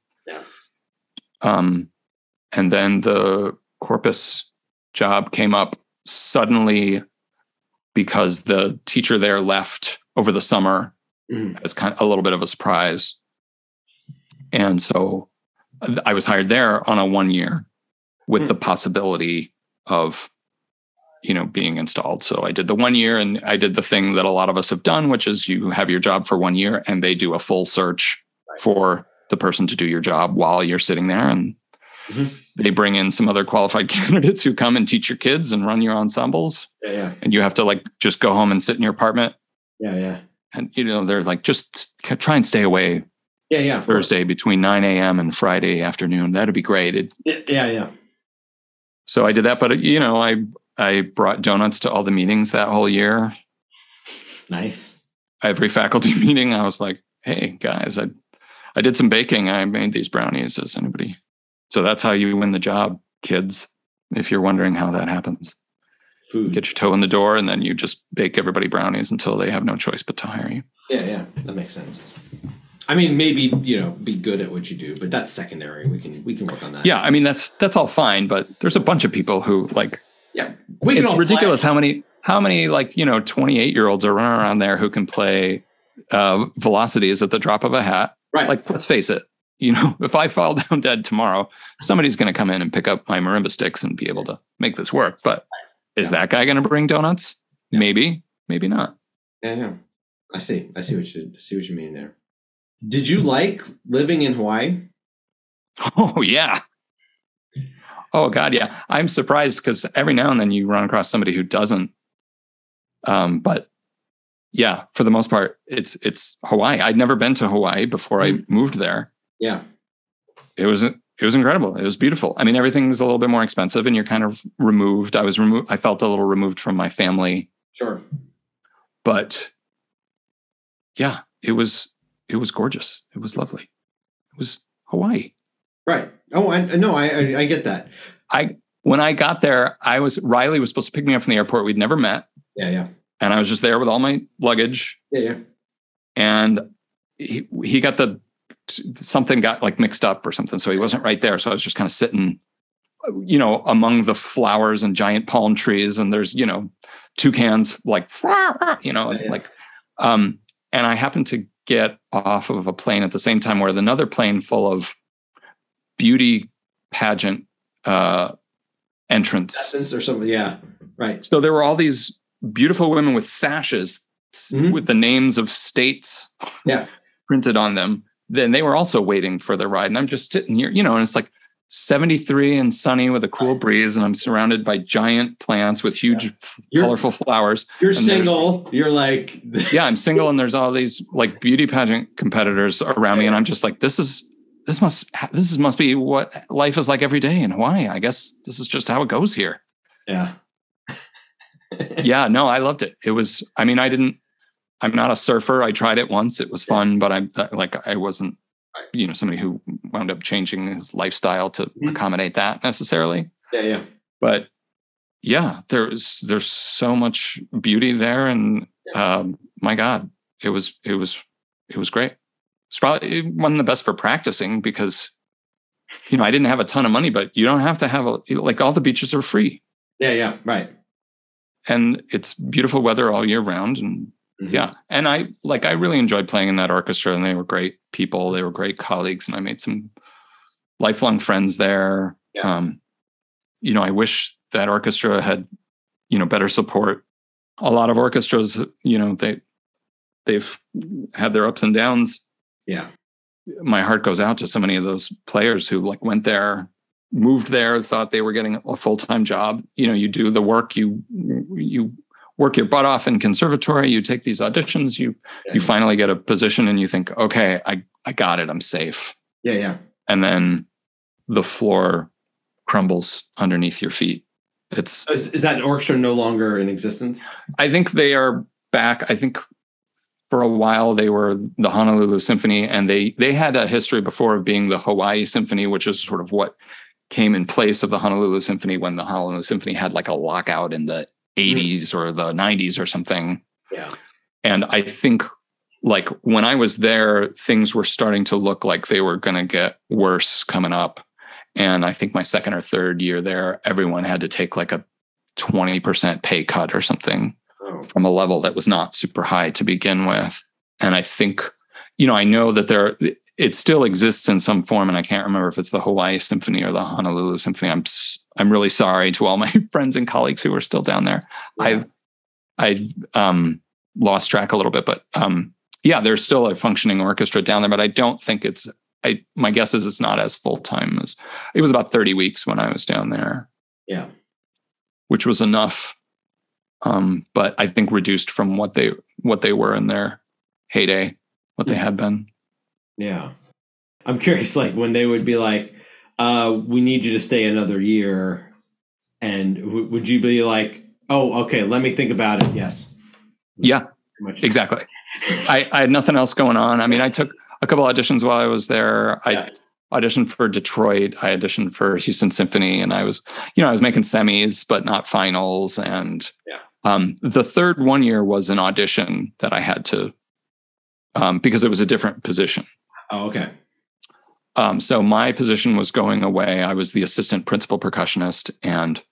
Um, and then the Corpus job came up suddenly because the teacher there left over the summer Mhm. as kind of a little bit of a surprise. And so uh, I was hired there on a one year with Hmm. the possibility of, you know, being installed. So I did the one year and I did the thing that a lot of us have done, which is you have your job for one year and they do a full search Right. for the person to do your job while you're sitting there. And Mhm. they bring in some other qualified candidates who come and teach your kids and run your ensembles. Yeah. Yeah. And you have to like just go home and sit in your apartment. Yeah. Yeah. And, you know, they're like, just try and stay away Yeah. Yeah. Thursday between 9 a.m. and Friday afternoon. That'd be great. It. Yeah. Yeah. so I did that, but you know, I I brought donuts to all the meetings that whole year. Nice. Every faculty meeting, I was like, "Hey guys, I I did some baking. I made these brownies. Is anybody?" So that's how you win the job, kids. If you're wondering how that happens, Food. get your toe in the door, and then you just bake everybody brownies until they have no choice but to hire you. Yeah. Yeah. That makes sense. I mean, maybe you know, be good at what you do, but that's secondary. We can we can work on that. Yeah, I mean that's that's all fine, but there's a bunch of people who like Yeah. We can it's ridiculous how many how many like you know 28 year olds are running around there who can play uh velocities at the drop of a hat Right. like let's face it you know if i fall down dead tomorrow somebody's going to come in and pick up my marimba sticks and be able to make this work but is Yeah. that guy going to bring donuts maybe maybe not Yeah, yeah. I see. I see what you I see what you mean there. Did you like living in Hawaii? oh yeah oh god yeah i'm surprised because every now and then you run across somebody who doesn't um but yeah, for the most part, it's it's Hawaii. I'd never been to Hawaii before I mm. moved there. Yeah. It was it was incredible. It was beautiful. I mean, everything's a little bit more expensive, and you're kind of removed. I was removed. I felt a little removed from my family, Sure. but yeah, it was it was gorgeous. It was lovely. It was Hawaii. Right. Oh, I no, I I, I get that. I when I got there, I was Riley was supposed to pick me up from the airport. We'd never met, Yeah, yeah. And I was just there with all my luggage. Yeah, yeah. and he he got the something got like mixed up or something so he wasn't right there so i was just kind of sitting you know among the flowers and giant palm trees and there's you know toucans like you know Yeah, yeah. like um and i happened to get off of a plane at the same time where another plane full of beauty pageant uh entrance or something. Yeah. Right. so there were all these beautiful women with sashes Mhm. with the names of states Yeah. printed on them. Then they were also waiting for the ride. And I'm just sitting here, you know, and it's like 73 and sunny with a cool breeze. And I'm surrounded by giant plants with huge, f- You're- colorful flowers. You're single. You're like Yeah, I'm single and there's all these like beauty pageant competitors around me. And I'm just like, this is. This must this is, must be what life is like every day in Hawaii. I guess this is just how it goes here. Yeah. yeah, no, I loved it. It was, I mean, I didn't, I'm not a surfer. I tried it once. It was fun, but I'm like, I wasn't, you know, somebody who wound up changing his lifestyle to Mhm. accommodate that necessarily. Yeah, yeah. But yeah, there's, there's so much beauty there. And, um, my God, it was, it was, it was great. It's probably one of the best for practicing because, you know, I didn't have a ton of money, but you don't have to have a, like all the beaches are free Yeah, yeah. Right. And it's beautiful weather all year round and Mhm. yeah and i like i really enjoyed playing in that orchestra and they were great people they were great colleagues and i made some lifelong friends there Yeah. um you know i wish that orchestra had you know better support a lot of orchestras you know they they've had their ups and downs Yeah. my heart goes out to so many of those players who like went there moved there thought they were getting a full-time job you know you do the work you you work your butt off in conservatory you take these auditions you Yeah. you finally get a position and you think okay i i got it i'm safe Yeah, yeah. and then the floor crumbles underneath your feet it's Is, is that orchestra no longer in existence? I think they are back. I think for a while they were the Honolulu Symphony, and they they had a history before of being the Hawaii Symphony, which is sort of what came in place of the Honolulu Symphony when the Honolulu Symphony had like a lockout in the hmm. 80s or the 90s or something. Yeah. And I think like when I was there, things were starting to look like they were going to get worse coming up. And I think my second or third year there, everyone had to take like a 20% pay cut or something Oh. from a level that was not super high to begin with. And I think, you know, I know that there it still exists in some form, and I can't remember if it's the Hawaii Symphony or the Honolulu Symphony. I'm I'm really sorry to all my friends and colleagues who are still down there. Yeah. I I um lost track a little bit, but um yeah, there's still a functioning orchestra down there, but I don't think it's I my guess is it's not as full time as it was about 30 weeks when I was down there Yeah. which was enough. Um, but I think reduced from what they what they were in their heyday, what they had been. Yeah. I'm curious, like when they would be like, uh, we need you to stay another year. And w- would you be like, oh, okay, let me think about it? Yes. Yeah, exactly. I, I had nothing else going on. I mean, I took a couple auditions while I was there. I Yeah. auditioned for Detroit. I auditioned for Houston Symphony, and I was, you know, I was making semis but not finals. And Yeah. um, the third one year was an audition that I had to um, because it was a different position. Oh, okay. Um, so my position was going away. I was the assistant principal percussionist, and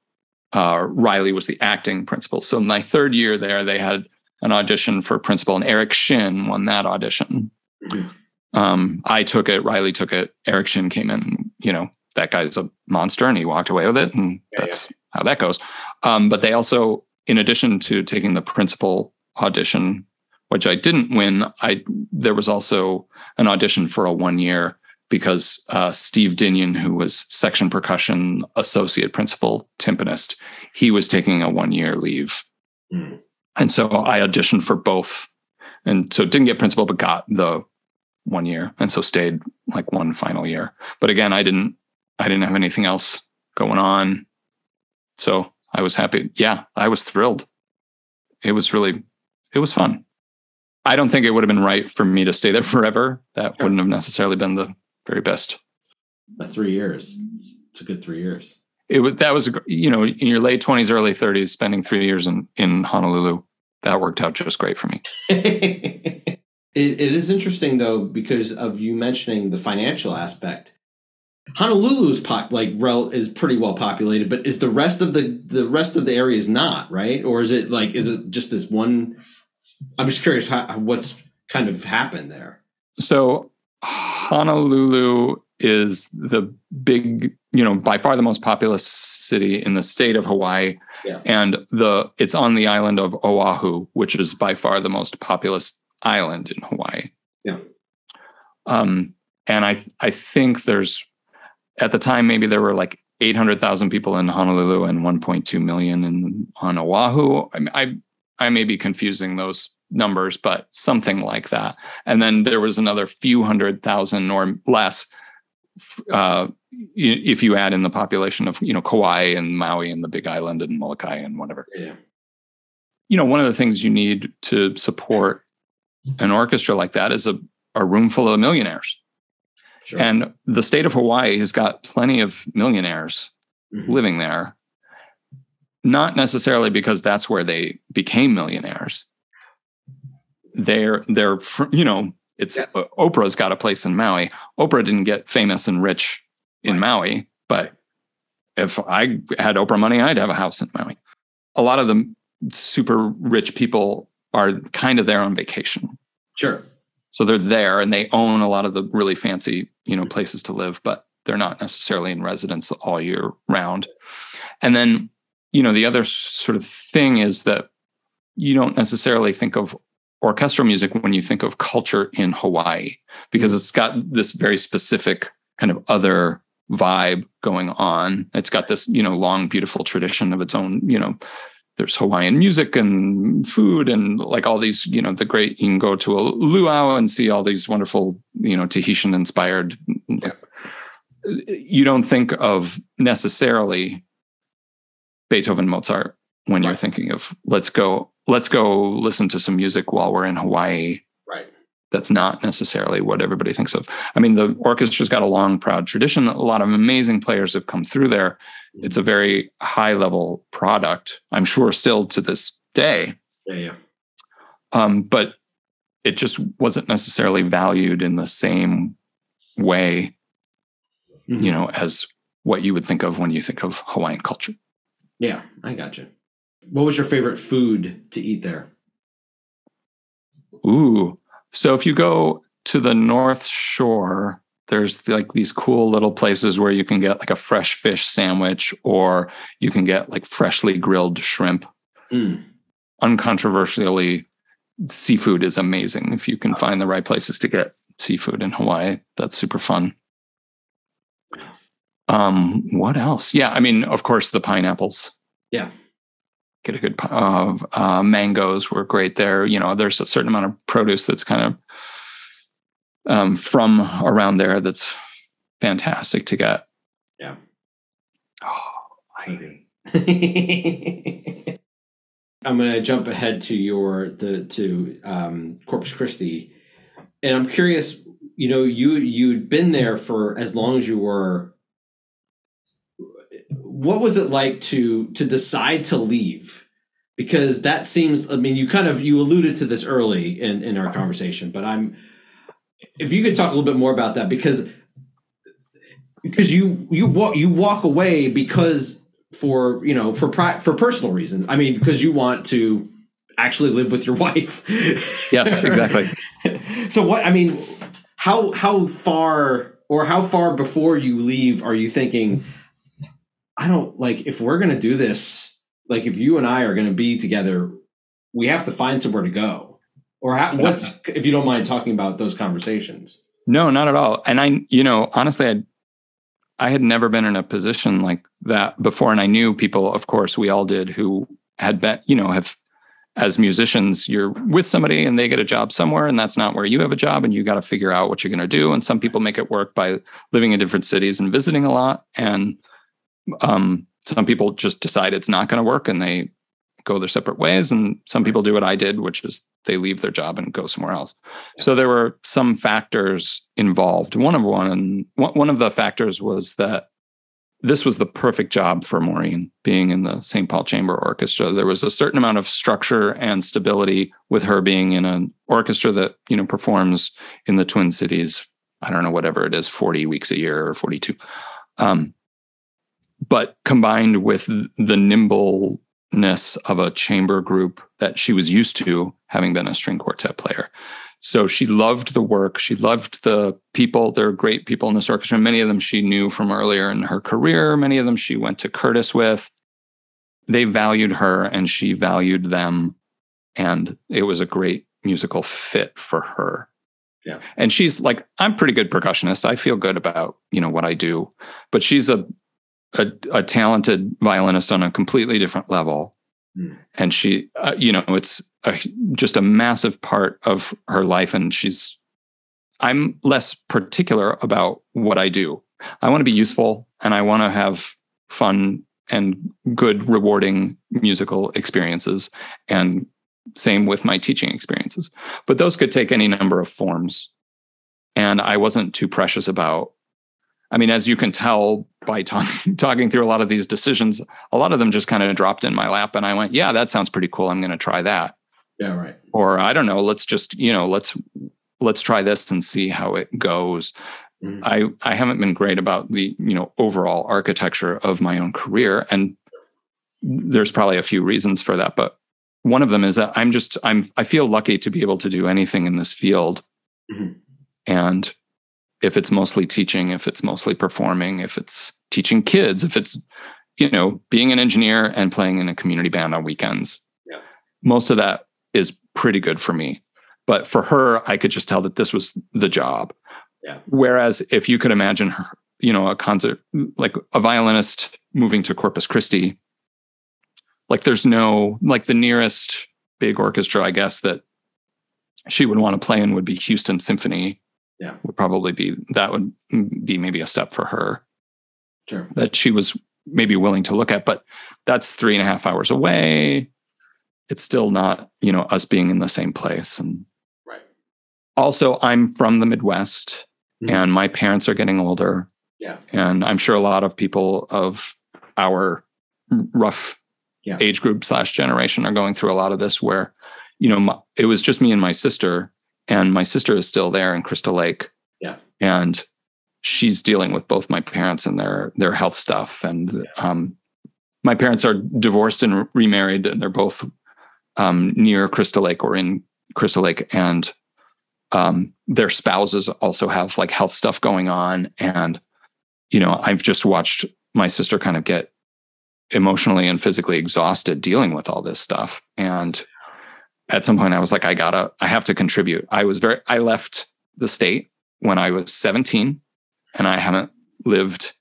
uh, Riley was the acting principal. So my third year there, they had an audition for principal, and Eric Shin won that audition. Mhm. Um, I took it. Riley took it. Eric Shin came in. You know that guy's a monster, and he walked away with it, and Yeah, that's how that goes. Um, but they also, in addition to taking the principal audition, which I didn't win, I there was also an audition for a one year because uh, Steve Dinion, who was section percussion associate principal timpanist, he was taking a one year leave. Mm. And so I auditioned for both and so didn't get principal, but got the one year, and so stayed like one final year. But again, I didn't I didn't have anything else going on, so I was happy. Yeah, I was thrilled. It was really it was fun. I don't think it would have been right for me to stay there forever. That wouldn't have necessarily been the very best. But three years, it's a good three years. It was that was you know in your late twenties, early thirties, spending three years in in Honolulu. That worked out just great for me. it, it is interesting though because of you mentioning the financial aspect. Honolulu is pop, like rel, is pretty well populated, but is the rest of the the rest of the area is not right, or is it like is it just this one? I'm just curious how, what's kind of happened there. So Honolulu is the big, you know, by far the most populous city in the state of Hawaii. Yeah. And the it's on the island of Oahu, which is by far the most populous island in Hawaii. Yeah. Um, and I I think there's at the time maybe there were like 800,000 people in Honolulu and 1.2 million in on Oahu. I, mean, I I may be confusing those numbers, but something like that. And then there was another few hundred thousand or less uh, if you add in the population of you know Kauai and Maui and the Big Island and Molokai and whatever. Yeah. You know, one of the things you need to support an orchestra like that is a, a room full of millionaires. Sure. And the state of Hawaii has got plenty of millionaires Mhm. living there. Not necessarily because that's where they became millionaires. They're they're you know it's Yeah. Oprah's got a place in Maui. Oprah didn't get famous and rich in Right. Maui, but if I had Oprah money, I'd have a house in Maui. A lot of the super rich people are kind of there on vacation. Sure. So they're there and they own a lot of the really fancy, you know, mm-hmm. places to live, but they're not necessarily in residence all year round. And then, you know, the other sort of thing is that you don't necessarily think of orchestral music when you think of culture in Hawaii because mm. it's got this very specific kind of other vibe going on. It's got this, you know, long, beautiful tradition of its own, you know, there's Hawaiian music and food and like all these, you know, the great, you can go to a luau and see all these wonderful, you know, Tahitian inspired. You don't think of necessarily Beethoven, Mozart when you're thinking of let's go, let's go listen to some music while we're in Hawaii. Right. That's not necessarily what everybody thinks of. I mean, the orchestra's got a long, proud tradition. A lot of amazing players have come through there. It's a very high level product, I'm sure, still to this day. Yeah. Yeah. Um, but it just wasn't necessarily valued in the same way, Mhm. you know, as what you would think of when you think of Hawaiian culture. Yeah. I got you. What was your favorite food to eat there? Ooh. So if you go to the North Shore, there's like these cool little places where you can get like a fresh fish sandwich or you can get like freshly grilled shrimp. Mm. Uncontroversially, seafood is amazing. If you can find the right places to get seafood in Hawaii, that's super fun. Um, what else? Yeah, I mean, of course, the pineapples. Yeah. Get a good of uh, mangoes were great there. You know, there's a certain amount of produce that's kind of um, from around there that's fantastic to get. Yeah. Oh, good. I'm going to jump ahead to your the to um, Corpus Christi, and I'm curious. You know, you you'd been there for as long as you were. What was it like to to decide to leave? Because that seems. I mean, you kind of you alluded to this early in in our conversation, but I'm. If you could talk a little bit more about that, because because you you walk you walk away because for you know for pri- for personal reason. I mean, because you want to actually live with your wife. Yes, exactly. so what? I mean, how how far or how far before you leave are you thinking? I don't like if we're gonna do this. Like if you and I are gonna be together, we have to find somewhere to go. Or how, what's if you don't mind talking about those conversations? No, not at all. And I, you know, honestly, I, I had never been in a position like that before, and I knew people. Of course, we all did who had been, you know, have as musicians, you're with somebody and they get a job somewhere, and that's not where you have a job, and you got to figure out what you're going to do. And some people make it work by living in different cities and visiting a lot, and um, some people just decide it's not going to work and they go their separate ways. And some people do what I did, which is they leave their job and go somewhere else. So there were some factors involved. One of one, one of the factors was that this was the perfect job for Maureen being in the St. Paul Chamber Orchestra. There was a certain amount of structure and stability with her being in an orchestra that, you know, performs in the Twin Cities, I don't know, whatever it is, 40 weeks a year or 42. Um, but combined with the nimbleness of a chamber group that she was used to having been a string quartet player. So she loved the work. She loved the people. There are great people in this orchestra. Many of them she knew from earlier in her career. Many of them she went to Curtis with. They valued her and she valued them. And it was a great musical fit for her. Yeah. And she's like, I'm pretty good percussionist. I feel good about, you know, what I do. But she's a a, a talented violinist on a completely different level. Mm. And she, uh, you know, it's a, just a massive part of her life. And she's, I'm less particular about what I do. I want to be useful and I want to have fun and good, rewarding musical experiences. And same with my teaching experiences. But those could take any number of forms. And I wasn't too precious about I mean, as you can tell by talk, talking through a lot of these decisions, a lot of them just kind of dropped in my lap, and I went, "Yeah, that sounds pretty cool. I'm going to try that." Yeah, right. Or I don't know. Let's just you know let's let's try this and see how it goes. Mm-hmm. I I haven't been great about the you know overall architecture of my own career, and there's probably a few reasons for that, but one of them is that I'm just I'm I feel lucky to be able to do anything in this field, mm-hmm. and if it's mostly teaching, if it's mostly performing, if it's teaching kids, if it's, you know, being an engineer and playing in a community band on weekends. Yeah. Most of that is pretty good for me. But for her, I could just tell that this was the job. Yeah. Whereas if you could imagine her, you know, a concert like a violinist moving to Corpus Christi, like there's no like the nearest big orchestra, I guess, that she would want to play in would be Houston Symphony yeah would probably be that would be maybe a step for her sure that she was maybe willing to look at but that's three and a half hours away it's still not you know us being in the same place and right also i'm from the midwest mm-hmm. and my parents are getting older yeah and i'm sure a lot of people of our rough yeah. age group slash generation are going through a lot of this where you know my, it was just me and my sister and my sister is still there in Crystal Lake. Yeah. And she's dealing with both my parents and their their health stuff. And um, my parents are divorced and remarried, and they're both um, near Crystal Lake or in Crystal Lake, and um, their spouses also have like health stuff going on. And you know, I've just watched my sister kind of get emotionally and physically exhausted dealing with all this stuff, and at some point I was like, I gotta, I have to contribute. I was very, I left the state when I was 17 and I haven't lived,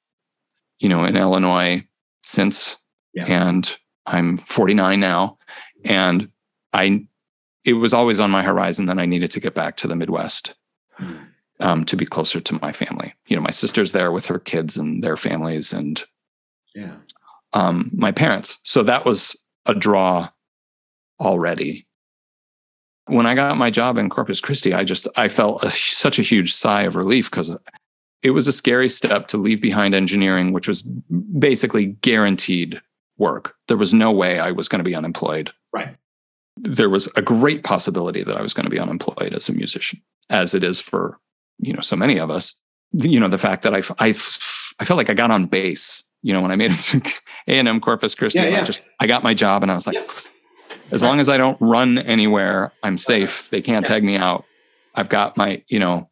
you know, in Illinois since. Yeah. And I'm 49 now. And I, it was always on my horizon that I needed to get back to the Midwest mm. um, to be closer to my family. You know, my sister's there with her kids and their families and yeah. um, my parents. So that was a draw already when I got my job in Corpus Christi, I just I felt a, such a huge sigh of relief because it was a scary step to leave behind engineering, which was basically guaranteed work. There was no way I was going to be unemployed. Right. There was a great possibility that I was going to be unemployed as a musician, as it is for you know so many of us. You know the fact that I I, I felt like I got on base. You know when I made it to A and M Corpus Christi, yeah, yeah. I just I got my job and I was like. As long as I don't run anywhere, I'm safe. They can't tag me out. I've got my, you know,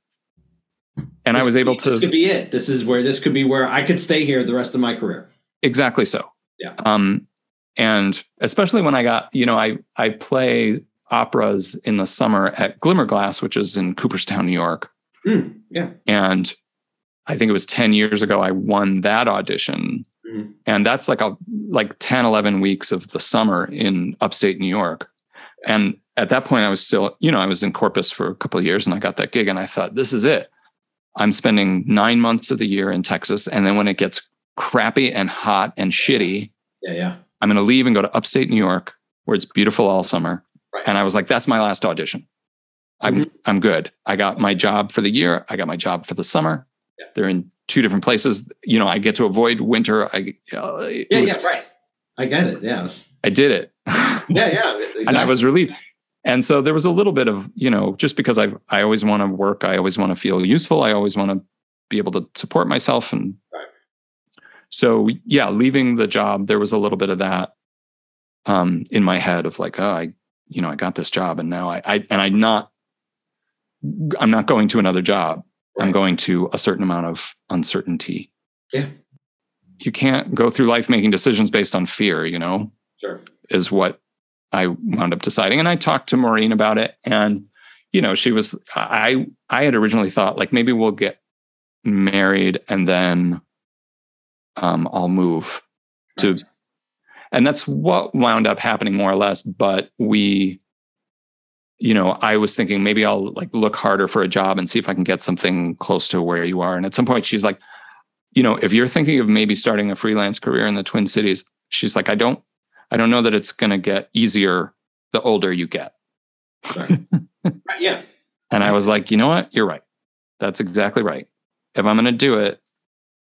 and this I was able be, to. This could be it. This is where this could be where I could stay here the rest of my career. Exactly so. Yeah. Um, and especially when I got, you know, I I play operas in the summer at Glimmerglass, which is in Cooperstown, New York. Mm, yeah. And I think it was 10 years ago I won that audition and that's like a like 10 11 weeks of the summer in upstate new york And at that point, I was still, you know, I was in Corpus for a couple of years and I got that gig and I thought, this is it. I'm spending nine months of the year in Texas. And then when it gets crappy and hot and shitty, Yeah, yeah. I'm going to leave and go to upstate New York where it's beautiful all summer. Right. And I was like, that's my last audition. I'm, I'm good. I got my job for the year. I got my job for the summer. Yeah. They're in two different places. You know, I get to avoid winter. I, uh, Yeah, was- yeah, right. I get it. Yeah. I did it. Yeah, yeah. Exactly. and I was relieved. And so there was a little bit of, you know, just because I I always want to work, I always want to feel useful, I always want to be able to support myself and Right. so yeah, leaving the job, there was a little bit of that um in my head of like, oh, I you know, I got this job and now I I and I'm not I'm not going to another job. I'm going to a certain amount of uncertainty. Yeah. You can't go through life making decisions based on fear, you know? Sure. is what I wound up deciding. And I talked to Maureen about it. And, you know, she was I I had originally thought like maybe we'll get married and then um I'll move to, and that's what wound up happening more or less. But we, you know, I was thinking maybe I'll like look harder for a job and see if I can get something close to where you are. And at some point she's like, you know, if you're thinking of maybe starting a freelance career in the Twin Cities, she's like, I don't I don't know that it's going to get easier the older you get. Right. Right, yeah. And I was like, you know what? You're right. That's exactly right. If I'm going to do it,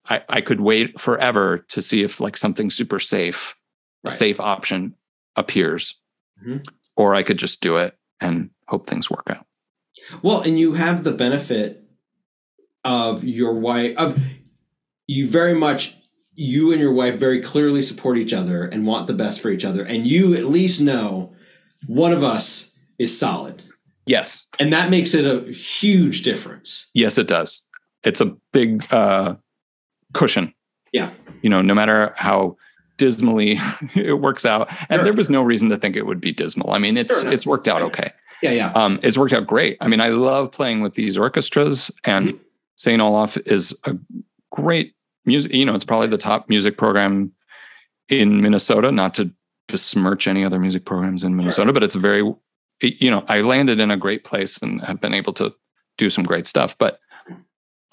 I, I could wait forever to see if like something super safe, a safe option appears, Mhm. or I could just do it and hope things work out. Well, and you have the benefit of your wife of you very much you and your wife very clearly support each other and want the best for each other and you at least know one of us is solid. Yes. And that makes it a huge difference. Yes, it does. It's a big uh, cushion. Yeah. You know, no matter how dismally it works out, and Sure. there was no reason to think it would be dismal. I mean, it's Sure, it's worked out okay. Yeah, yeah. Um, it's worked out great. I mean, I love playing with these orchestras, and Mhm. St. Olaf is a great music. You know, it's probably the top music program in Minnesota. Not to besmirch any other music programs in Minnesota, but it's very, you know, I landed in a great place and have been able to do some great stuff. But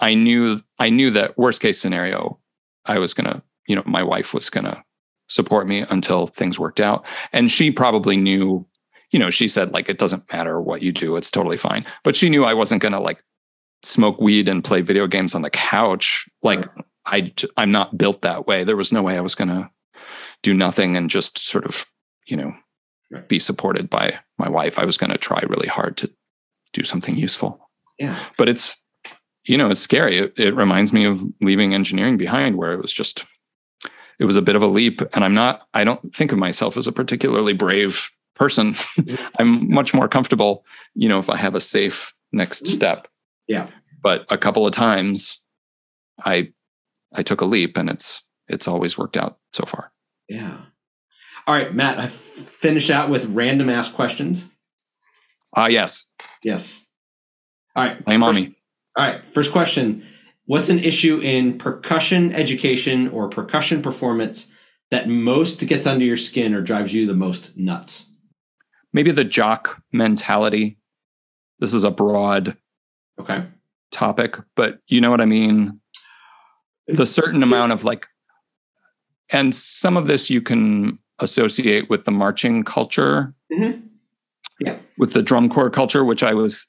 I knew, I knew that worst case scenario, I was gonna, you know, my wife was gonna support me until things worked out, and she probably knew you know, she said like it doesn't matter what you do, it's totally fine. But she knew I wasn't going to like smoke weed and play video games on the couch. Like I I'm not built that way. There was no way I was going to do nothing and just sort of, you know, Right. be supported by my wife. I was going to try really hard to do something useful. Yeah. But it's you know, it's scary. It, it reminds me of leaving engineering behind where it was just it was a bit of a leap and I'm not I don't think of myself as a particularly brave person. I'm much more comfortable, you know, if I have a safe next step. Yeah. But a couple of times I I took a leap and it's it's always worked out so far. Yeah. All right, Matt, I f- finish out with random ask questions. Ah yes. Yes. All right. Blame on me. All right. First question. What's an issue in percussion education or percussion performance that most gets under your skin or drives you the most nuts? Maybe the jock mentality. This is a broad Okay. topic, but you know what I mean? The certain amount of like, and some of this you can associate with the marching culture, Mhm. with the drum corps culture, which I was,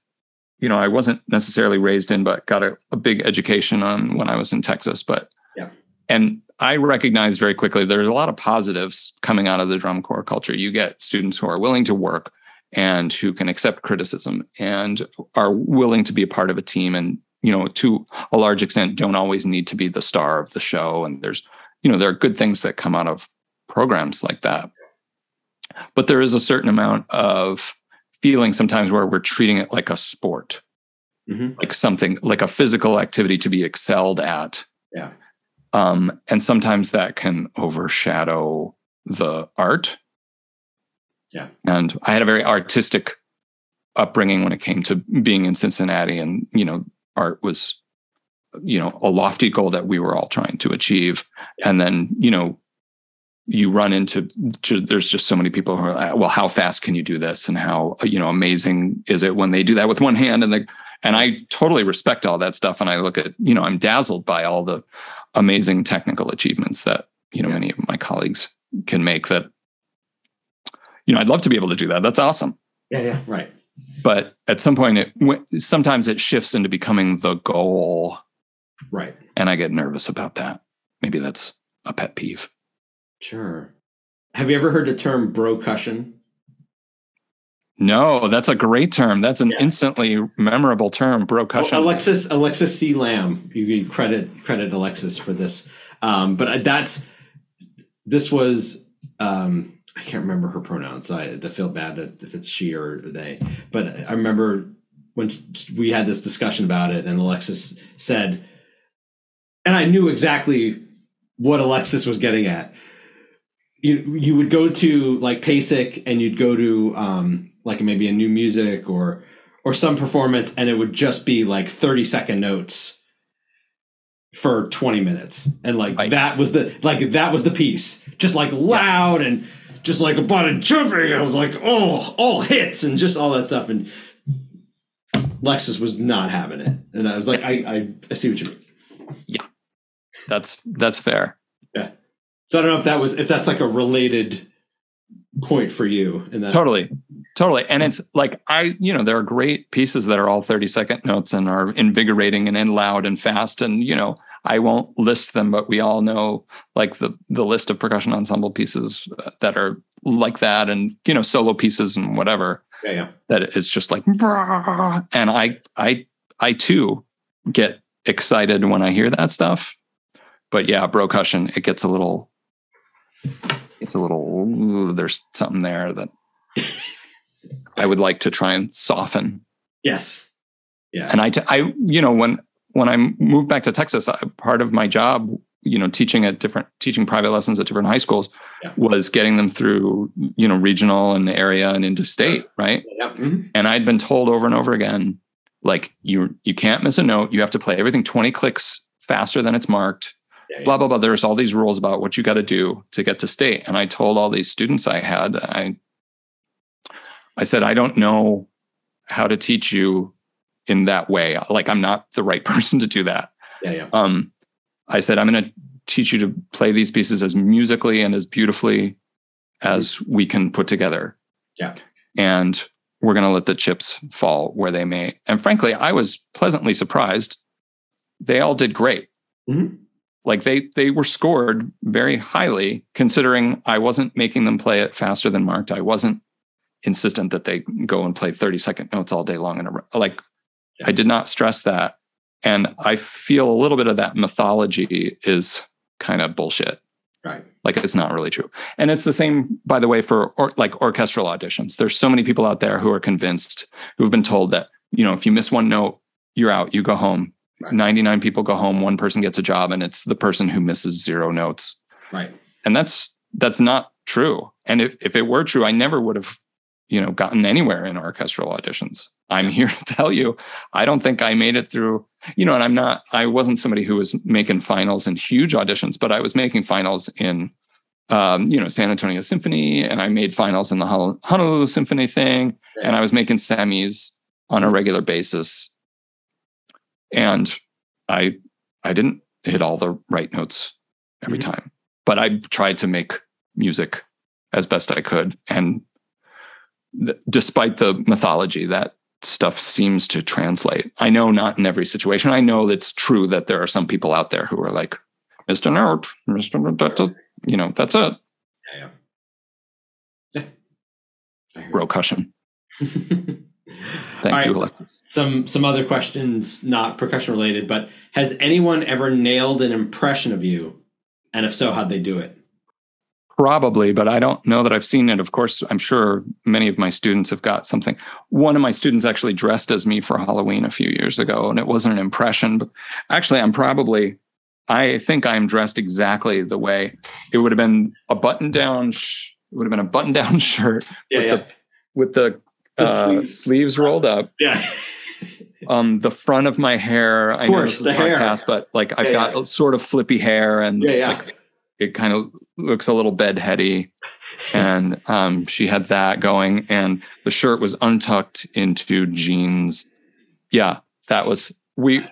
you know, I wasn't necessarily raised in, but got a, a big education on when I was in Texas. But, Yeah. and I recognized very quickly there's a lot of positives coming out of the drum corps culture. You get students who are willing to work and who can accept criticism and are willing to be a part of a team and you know to a large extent don't always need to be the star of the show and there's you know there are good things that come out of programs like that but there is a certain amount of feeling sometimes where we're treating it like a sport Mhm. like something like a physical activity to be excelled at Yeah. um and sometimes that can overshadow the art Yeah. and i had a very artistic upbringing when it came to being in cincinnati and you know art was you know a lofty goal that we were all trying to achieve. And then you know you run into there's just so many people who are like, well how fast can you do this? And how you know amazing is it when they do that with one hand? And the and I totally respect all that stuff. And I look at you know I'm dazzled by all the amazing technical achievements that you know yeah. many of my colleagues can make that you know I'd love to be able to do that. That's awesome. Yeah yeah right but at some point it sometimes it shifts into becoming the goal right and I get nervous about that maybe that's a pet peeve Sure. Have you ever heard the term brocussion? No, that's a great term. That's an yeah. instantly memorable term, brocussion. Well, Alexis Alexis C. Lamb, you credit credit Alexis for this, um, but that's this was um, I can't remember her pronouns. I, I feel bad if it's she or they, but I remember when we had this discussion about it, and Alexis said, and I knew exactly what Alexis was getting at you you would go to like PASIC and you'd go to um, like maybe a new music or or some performance and it would just be like 30 second notes for 20 minutes and like right. that was the like that was the piece just like loud and just like a bunch of jumping i was like oh all hits and just all that stuff and lexus was not having it and i was like i i, I see what you mean yeah that's that's fair yeah so I don't know if that was if that's like a related point for you in that. Totally. Totally. And it's like I, you know, there are great pieces that are all 30 second notes and are invigorating and, and loud and fast. And, you know, I won't list them, but we all know like the the list of percussion ensemble pieces uh, that are like that and, you know, solo pieces and whatever. Yeah, yeah. That is just like and I I I too get excited when I hear that stuff. But yeah, brocussion, it gets a little it's a little ooh, there's something there that I would like to try and soften. Yes. Yeah. And I, t- I, you know, when when I moved back to Texas, I, part of my job, you know, teaching at different teaching private lessons at different high schools yeah. was getting them through, you know, regional and area and into state, right? Yeah. Mm-hmm. And I'd been told over and over again, like you you can't miss a note. You have to play everything 20 clicks faster than it's marked yeah, blah blah blah there's all these rules about what you got to do to get to state and i told all these students i had i i said i don't know how to teach you in that way. Like i'm not the right person to do that. Yeah, yeah. um i said i'm going to teach you to play these pieces as musically and as beautifully as we can put together. Yeah. And we're going to let the chips fall where they may. And frankly i was pleasantly surprised. They all did great. Mm-hmm. Like they they were scored very highly considering I wasn't making them play it faster than marked. I wasn't insistent that they go and play 30 second notes all day long in a like. I did not stress that. And I feel a little bit of that mythology is kind of bullshit. Right. Like it's not really true. And it's the same, by the way, for or, like orchestral auditions. There's so many people out there who are convinced, who've been told that, you know, if you miss one note, you're out, you go home. Right. 99 people go home, one person gets a job, and it's the person who misses zero notes. Right. And that's that's not true. And if, if it were true, I never would have, you know, gotten anywhere in orchestral auditions. I'm here to tell you, I don't think I made it through, you know, and I'm not, I wasn't somebody who was making finals in huge auditions, but I was making finals in um, you know, San Antonio Symphony, and I made finals in the Honolulu Symphony thing, and I was making semis on a regular basis and i i didn't hit all the right notes every mm-hmm. time but i tried to make music as best i could and th- despite the mythology that stuff seems to translate i know not in every situation i know it's true that there are some people out there who are like mr Nerd, mr that's you know that's it yeah, yeah. yeah. Brocussion. Thank All you, Alexis. Some some other questions, not percussion related, but has anyone ever nailed an impression of you? And if so, how'd they do it? Probably, but I don't know that I've seen it. Of course, I'm sure many of my students have got something. One of my students actually dressed as me for Halloween a few years ago, and it wasn't an impression. But actually, I'm probably, I think I'm dressed exactly the way it would have been a button down. Sh- it would have been a button down shirt yeah, with yeah. the with the uh, sleeves. sleeves. rolled up. Yeah. um, the front of my hair. Of course, I know the hair. Podcast, but like I've yeah, got yeah. sort of flippy hair and yeah, yeah. Like, it kind of looks a little bedheady. And um, she had that going, and the shirt was untucked into jeans. Yeah, that was we.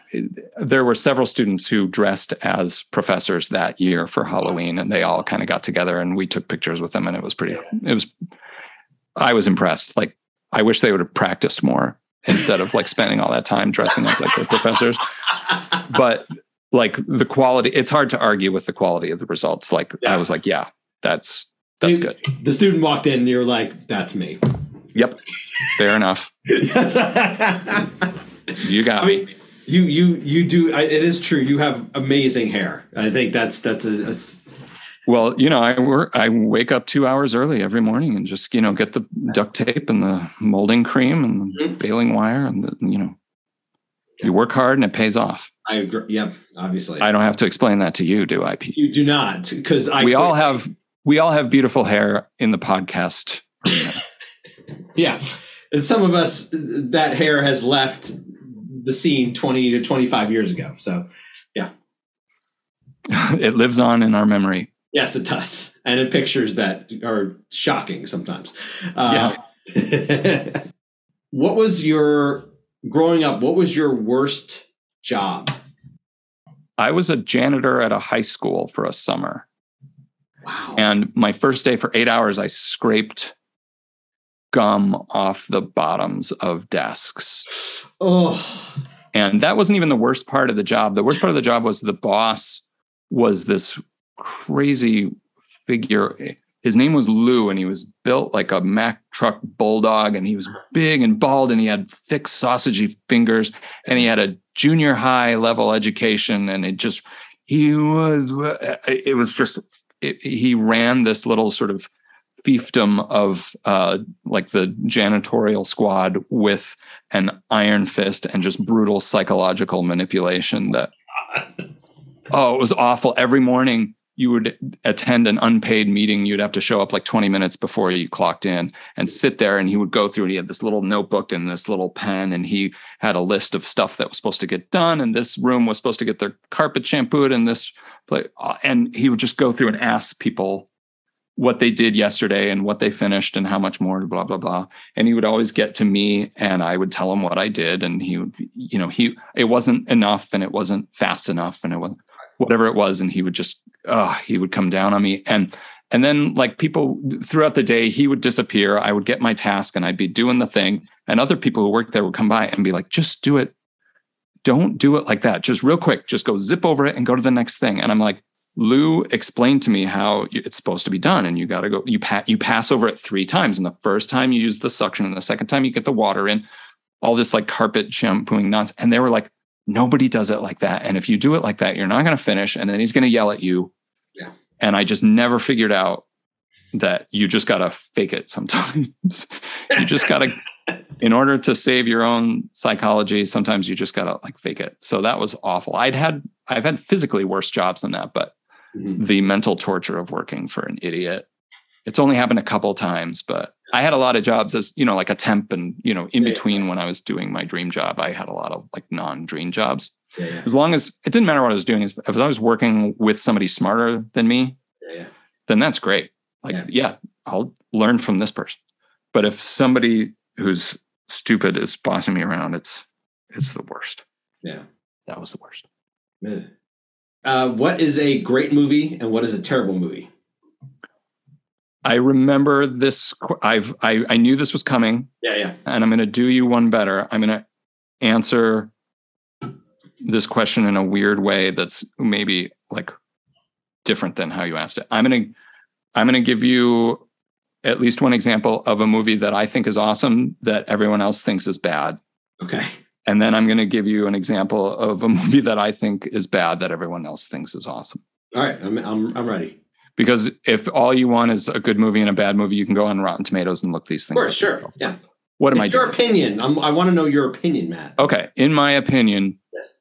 There were several students who dressed as professors that year for Halloween, and they all kind of got together, and we took pictures with them, and it was pretty. It was. I was impressed. Like, I wish they would have practiced more instead of like spending all that time dressing up like the professors. But like the quality, it's hard to argue with the quality of the results. Like Yeah. I was like, yeah, that's that's good. The student walked in, and you're like, "That's me." Yep, fair enough. You got me. mean, you you you do. I, it is true. You have amazing hair. I think that's that's a. Well, you know, I work. I wake up two hours early every morning and just you know get the duct tape and the molding cream and the Mhm. baling wire and the, you know, you work hard and it pays off. I agree. Yep, obviously. I don't have to explain that to you, do I, Pete? you do not because I. we all have we all have beautiful hair in the podcast. Yeah, and some of us that hair has left the scene twenty to twenty five years ago. So yeah, it lives on in our memory. yes, it does, and in pictures that are shocking sometimes. Uh, what was your growing up? What was your worst job? I was a janitor at a high school for a summer. Wow. And my first day for eight hours, I scraped gum off the bottoms of desks. oh, And that wasn't even the worst part of the job. The worst part of the job was the boss was this crazy figure. His name was Lou, and he was built like a Mack truck bulldog, and he was big and bald, and he had thick, sausagey fingers, and he had a junior high level education, and it just he was it was just it, he ran this little sort of fiefdom of uh, like the janitorial squad with an iron fist and just brutal psychological manipulation that oh it was awful. Every morning you would attend an unpaid meeting you'd have to show up like 20 minutes before you clocked in and sit there and he would go through and he had this little notebook and this little pen and he had a list of stuff that was supposed to get done and this room was supposed to get their carpet shampooed and this pla- uh, and he would just go through and ask people what they did yesterday and what they finished and how much more blah blah blah. And he would always get to me and i would tell him what i did and he would you know he it wasn't enough and it wasn't fast enough and it wasn't whatever it was and he would just uh he would come down on me. And and then like people throughout the day he would disappear. I would get my task and i'd be doing the thing. And other people who worked there would come by and be like just do it. Don't do it like that. Just real quick just go zip over it and go to the next thing. And i'm like Lou explained to me how it's supposed to be done, and you got to go. You pat you pass over it three times, and the first time you use the suction, and the second time you get the water in. All this like carpet shampooing nonsense, and they were like, nobody does it like that. And if you do it like that, you're not going to finish, and then he's going to yell at you. Yeah. And I just never figured out that you just got to fake it sometimes. you just got to, in order to save your own psychology, sometimes you just got to like fake it. So that was awful. I'd had, I've had physically worse jobs than that, but Mhm. the mental torture of working for an idiot. It's only happened a couple times, but I had a lot of jobs as, you know, like a temp and, you know, in Yeah. between when I was doing my dream job, I had a lot of like non-dream jobs. yeah, yeah, As long as it didn't matter what I was doing, if I was working with somebody smarter than me, yeah, yeah. then that's great. Like, Yeah. yeah. I'll learn from this person. But if somebody who's stupid is bossing me around, it's it's the worst. yeah. That was the worst. Yeah. Uh, what is a great movie and what is a terrible movie? I remember this. I've I, I knew this was coming, Yeah, yeah. and I'm going to do you one better. I'm going to answer this question in a weird way that's maybe like different than how you asked it. I'm going to I'm going to give you at least one example of a movie that I think is awesome that everyone else thinks is bad. Okay. And then I'm going to give you an example of a movie that I think is bad that everyone else thinks is awesome. All right. I'm, I'm, I'm ready. Because if all you want is a good movie and a bad movie, you can go on Rotten Tomatoes and look these things. Up sure. Yeah. What am I your doing? opinion. I'm, I want to know your opinion, Matt. Okay. In my opinion, Yes.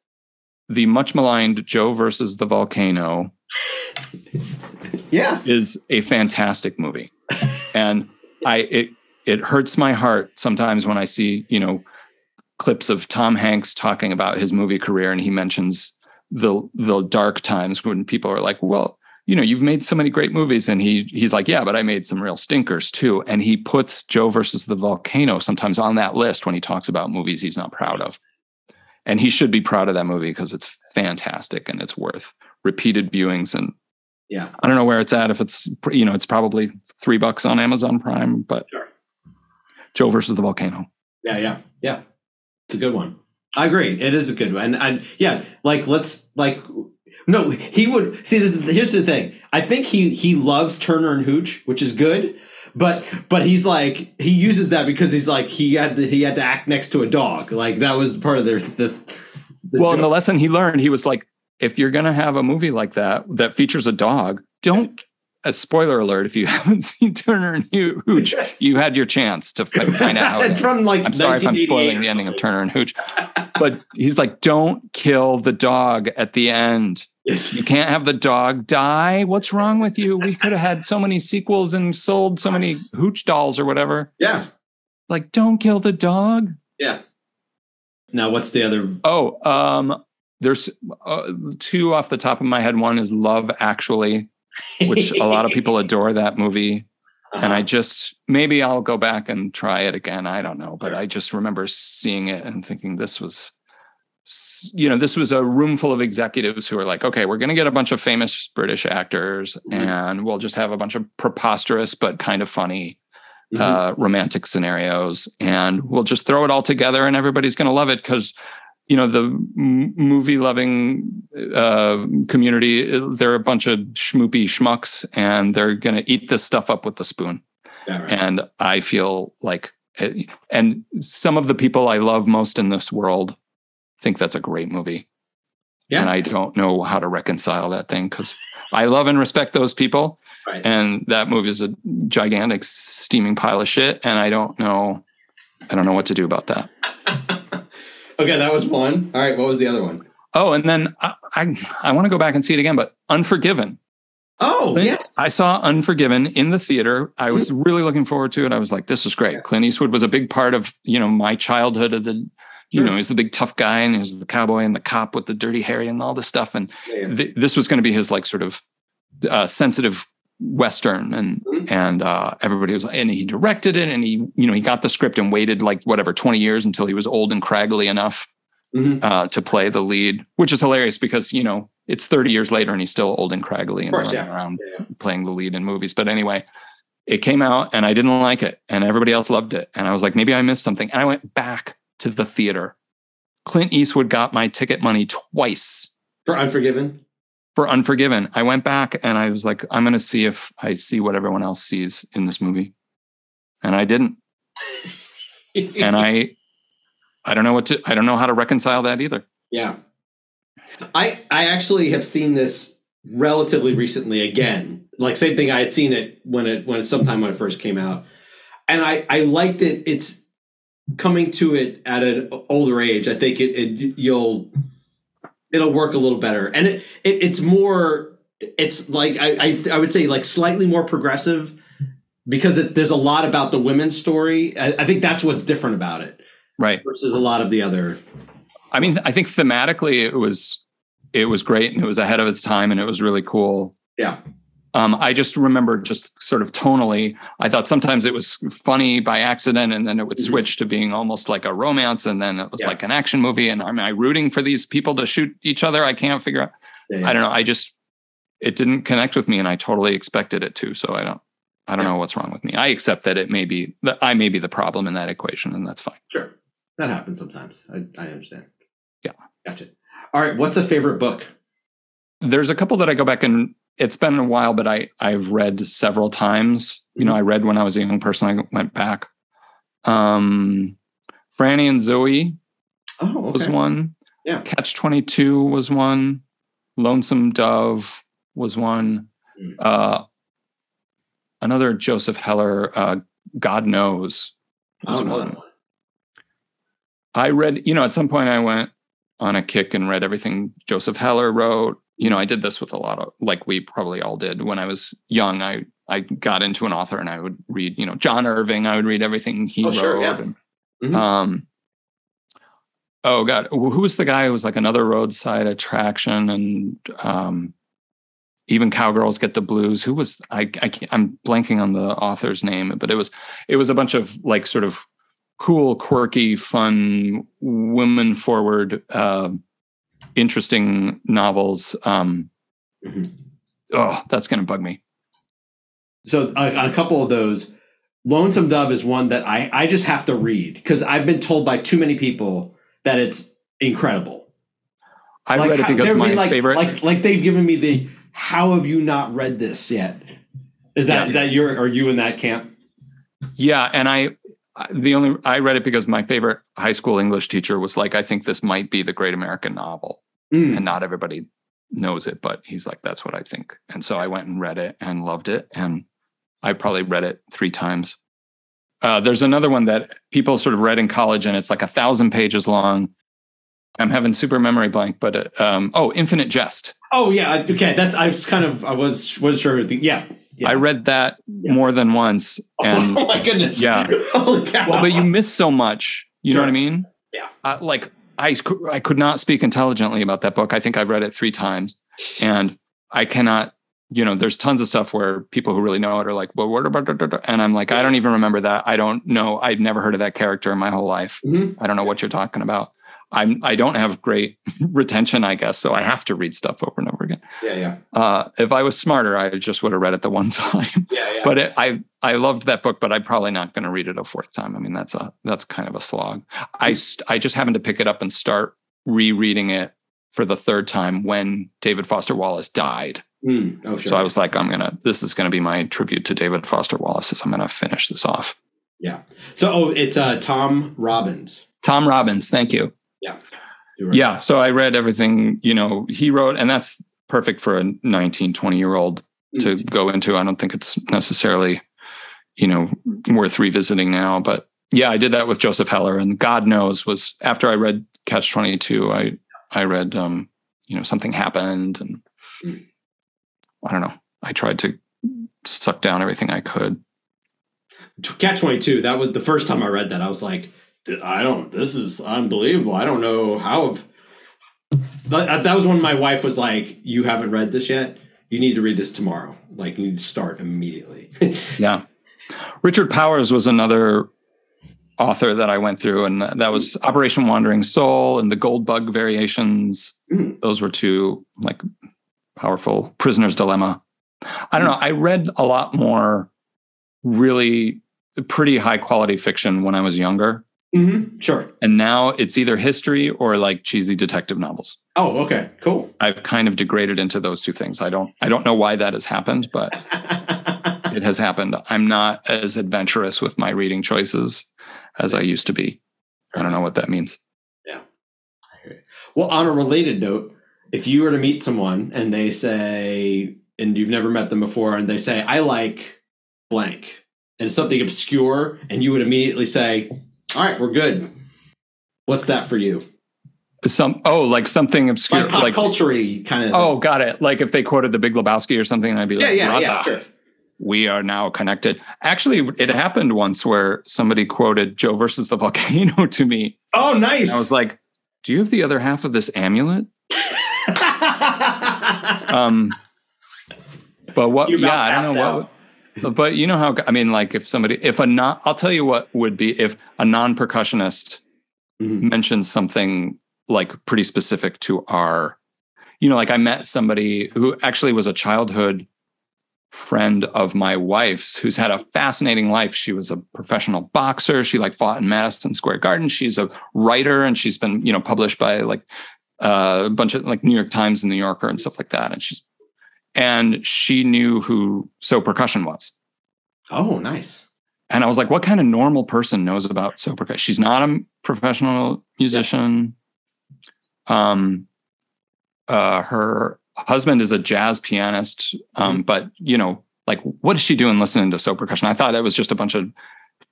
the much maligned Joe versus the volcano Yeah. is a fantastic movie. and I it it hurts my heart sometimes when I see, you know, clips of Tom Hanks talking about his movie career and he mentions the the dark times when people are like, well, you know, you've made so many great movies. And he he's like, yeah, but I made some real stinkers too. And he puts Joe versus the volcano sometimes on that list when he talks about movies he's not proud of. And he should be proud of that movie because it's fantastic and it's worth repeated viewings. And Yeah. I don't know where it's at. If it's you know, it's probably three bucks on Amazon Prime, but Sure. Joe versus the volcano. Yeah, yeah, yeah. It's a good one. I agree. It is a good one. And, and yeah, like let's like no, he would see this here's the thing. I think he he loves Turner and Hooch, which is good. But but he's like he uses that because he's like he had to he had to act next to a dog. Like that was part of their the, the well, and the lesson he learned, he was like, if you're gonna have a movie like that that features a dog, don't. A spoiler alert: If you haven't seen Turner and Hoo- Hooch, you had your chance to find out. How from like I'm sorry if I'm spoiling the ending of. Turner and Hooch, but he's like, don't kill the dog at the end. You can't have the dog die. What's wrong with you? We could have had so many sequels and sold so many Hooch dolls or whatever. Yeah. Like, don't kill the dog. Yeah. Now what's the other Oh, um, there's uh, two off the top of my head. One is Love Actually, which a lot of people adore that movie. And I Uh-huh. just maybe I'll go back and try it again. I don't know, but I just remember seeing it and thinking this was, you know, this was a room full of executives who are like, okay, we're going to get a bunch of famous British actors, Mhm. and we'll just have a bunch of preposterous but kind of funny Mhm. uh, romantic scenarios, and we'll just throw it all together, and everybody's going to love it because. You know the m- movie-loving uh, community. They're a bunch of schmoopy schmucks, and they're going to eat this stuff up with a spoon Yeah, right. and I feel like, and some of the people I love most in this world think that's a great movie. Yeah. And I don't know how to reconcile that thing because I love and respect those people. Right. And that movie is a gigantic steaming pile of shit. And I don't know, I don't know what to do about that. okay, that was one. All right, what was the other one? Oh, and then I, I, I want to go back and see it again, but Unforgiven. Oh, Clint- yeah. I saw Unforgiven in the theater. I was mm-hmm. really looking forward to it. I was like, this is great. Clint Eastwood was a big part of, you know, my childhood of the, you know, he's the big tough guy and he's the cowboy and the cop with the dirty hair and all this stuff. And Yeah, th- this was going to be his like sort of uh, sensitive Western and, Mhm. and uh, everybody was, and he directed it and he, you know, he got the script and waited like whatever, 20 years until he was old and craggly enough Mhm. uh, to play the lead, which is hilarious because, you know, it's 30 years later and he's still old and craggly and course, running yeah. around yeah. playing the lead in movies. But anyway, it came out and I didn't like it and everybody else loved it. And I was like, maybe I missed something. And I went back to the theater. Clint Eastwood got my ticket money twice For Unforgiven. for Unforgiven. I went back and I was like, I'm going to see if I see what everyone else sees in this movie. And I didn't. And I, I don't know what to, I don't know how to reconcile that either. Yeah. I I actually have seen this relatively recently again. Like same thing I had seen it when it when it sometime when it first came out. And I I liked it. It's coming to it at an older age. I think it, it you'll it'll work a little better. And it, it it's more it's like I, I I would say like slightly more progressive because it, there's a lot about the women's story. I, I think that's what's different about it Right. versus a lot of the other I mean, I think thematically it was it was great and it was ahead of its time and it was really cool. Yeah. Um, I just remember just sort of tonally, I thought sometimes it was funny by accident and then it would Mhm. switch to being almost like a romance and then it was like an action movie. And am I rooting for these people to shoot each other? I can't figure out. Yeah, I don't know. I just it didn't connect with me and I totally expected it to. So I don't I don't Yeah. know what's wrong with me. I accept that it may be that I may be the problem in that equation and that's fine. Sure. That happens sometimes. I, I understand. Yeah. Gotcha. All right. What's a favorite book? there's a couple that I go back and it's been a while, but I I've read several times. You know, I read when I was a young person. I went back. Um, Franny and Zooey Oh, okay. was one. Yeah. Catch twenty two was one. Lonesome Dove was one. Mm. Uh, another Joseph Heller. Uh, God knows. Was one. that one. I read, you know, at some point I went on a kick and read everything Joseph Heller wrote. You know, I did this with a lot of like we probably all did when I was young. I I got into an author and I would read, you know, John Irving. I would read everything he Oh, wrote. sure, yeah. and, Mhm. Um. Oh God, who was the guy who was like another roadside attraction and um, even cowgirls get the blues. Who was I? I can't, I'm blanking on the author's name, but it was it was a bunch of like sort of cool, quirky, fun, women forward, uh, interesting novels. Um, Mhm. Oh, that's going to bug me. So uh, on a couple of those, Lonesome Dove is one that I I just have to read because I've been told by too many people that it's incredible. I Like, read it because my like, favorite. like like they've given me the how have you not read this yet? Is that Yeah. is that your are you in that camp? Yeah, and I the only I read it because my favorite high school English teacher was like, I think this might be the great American novel, Mm. and not everybody knows it, but he's like, that's what I think. And so I went and read it and loved it, and I probably read it three times. Uh, there's another one that people sort of read in college, and it's like a thousand pages long. I'm having super memory blank, but uh, um, oh, Infinite Jest. Oh yeah, okay. That's I was kind of I was was sure. Yeah, yeah. I read that Yes. more than once, and oh my goodness. Yeah. Well, but you miss so much. You know what I mean? Yeah. Uh, like I, I could not speak intelligently about that book. I think I've read it three times, and I cannot. You know, there's tons of stuff where people who really know it are like, "Well, what about?" da, da, da?" And I'm like, I don't even remember that. I don't know. I've never heard of that character in my whole life. Mhm. I don't know what you're talking about. I'm. I don't have great retention, I guess, so I have to read stuff over and over again. Yeah, yeah, Uh, if I was smarter, I just would have read it the one time yeah, yeah. but it, I I loved that book, but I'm probably not going to read it a fourth time. I mean, that's a that's kind of a slog. I I just happened to pick it up and start rereading it for the third time when David Foster Wallace died. Mm. Oh sure. So I was like, I'm gonna this is gonna be my tribute to David Foster Wallace. Is I'm gonna finish this off. yeah. So oh, it's uh, Tom Robbins. Tom Robbins, thank you. Yeah. You were- Yeah, so I read everything you know he wrote, and that's perfect for a 19, 20 year old to go into. I don't think it's necessarily, you know, worth revisiting now. But yeah, I did that with Joseph Heller, and God knows was after I read Catch Twenty Two, I I read um, you know something happened, and Mm. I don't know. I tried to suck down everything I could. Catch twenty two. That was the first time I read that. I was like, "Th- I don't. This is unbelievable. I don't know how. That, that was when my wife was like, "You haven't read this yet. You need to read this tomorrow. Like, you need to start immediately." Yeah, Richard Powers was another author that I went through, and that was Operation Wandering Soul and the Gold Bug Variations. Mm. Those were two like powerful Prisoner's Dilemma. I don't know. I read a lot more really pretty high quality fiction when I was younger. Hmm Sure. And now it's either history or like cheesy detective novels. Oh, okay. Cool. I've kind of degraded into those two things. I don't I don't know why that has happened, but it has happened. I'm not as adventurous with my reading choices as I used to be. I don't know what that means. Yeah. Well, on a related note, if you were to meet someone and they say, and you've never met them before, and they say, I like blank, and it's something obscure, and you would immediately say, All right, we're good. What's that for you? Some oh, like something obscure, Like pop like, culture kind of. oh, got it. Like if they quoted the Big Lebowski or something, I'd be yeah, like, yeah, yeah, "Brother, sure. we are now connected. Actually, it happened once where somebody quoted Joe versus the volcano to me. Oh, nice. And I was like, "Do you have the other half of this amulet?" Um, but what? You Yeah, I don't know out. what. But you know how I mean, like if somebody, if a non, I'll tell you what would be if a non-percussionist Mhm. mentions something like pretty specific to our, you know, like I met somebody who actually was a childhood friend of my wife's who's had a fascinating life. She was a professional boxer. She like fought in Madison Square Garden. She's a writer and she's been, you know, published by like uh, a bunch of like New York Times and New Yorker and stuff like that. And she's and she knew who So Percussion was. oh, nice. And I was like, what kind of normal person knows about So Percussion? She's not a professional musician. Um, uh, her husband is a jazz pianist. Um, but you know, like, what is she doing listening to So Percussion? I thought that was just a bunch of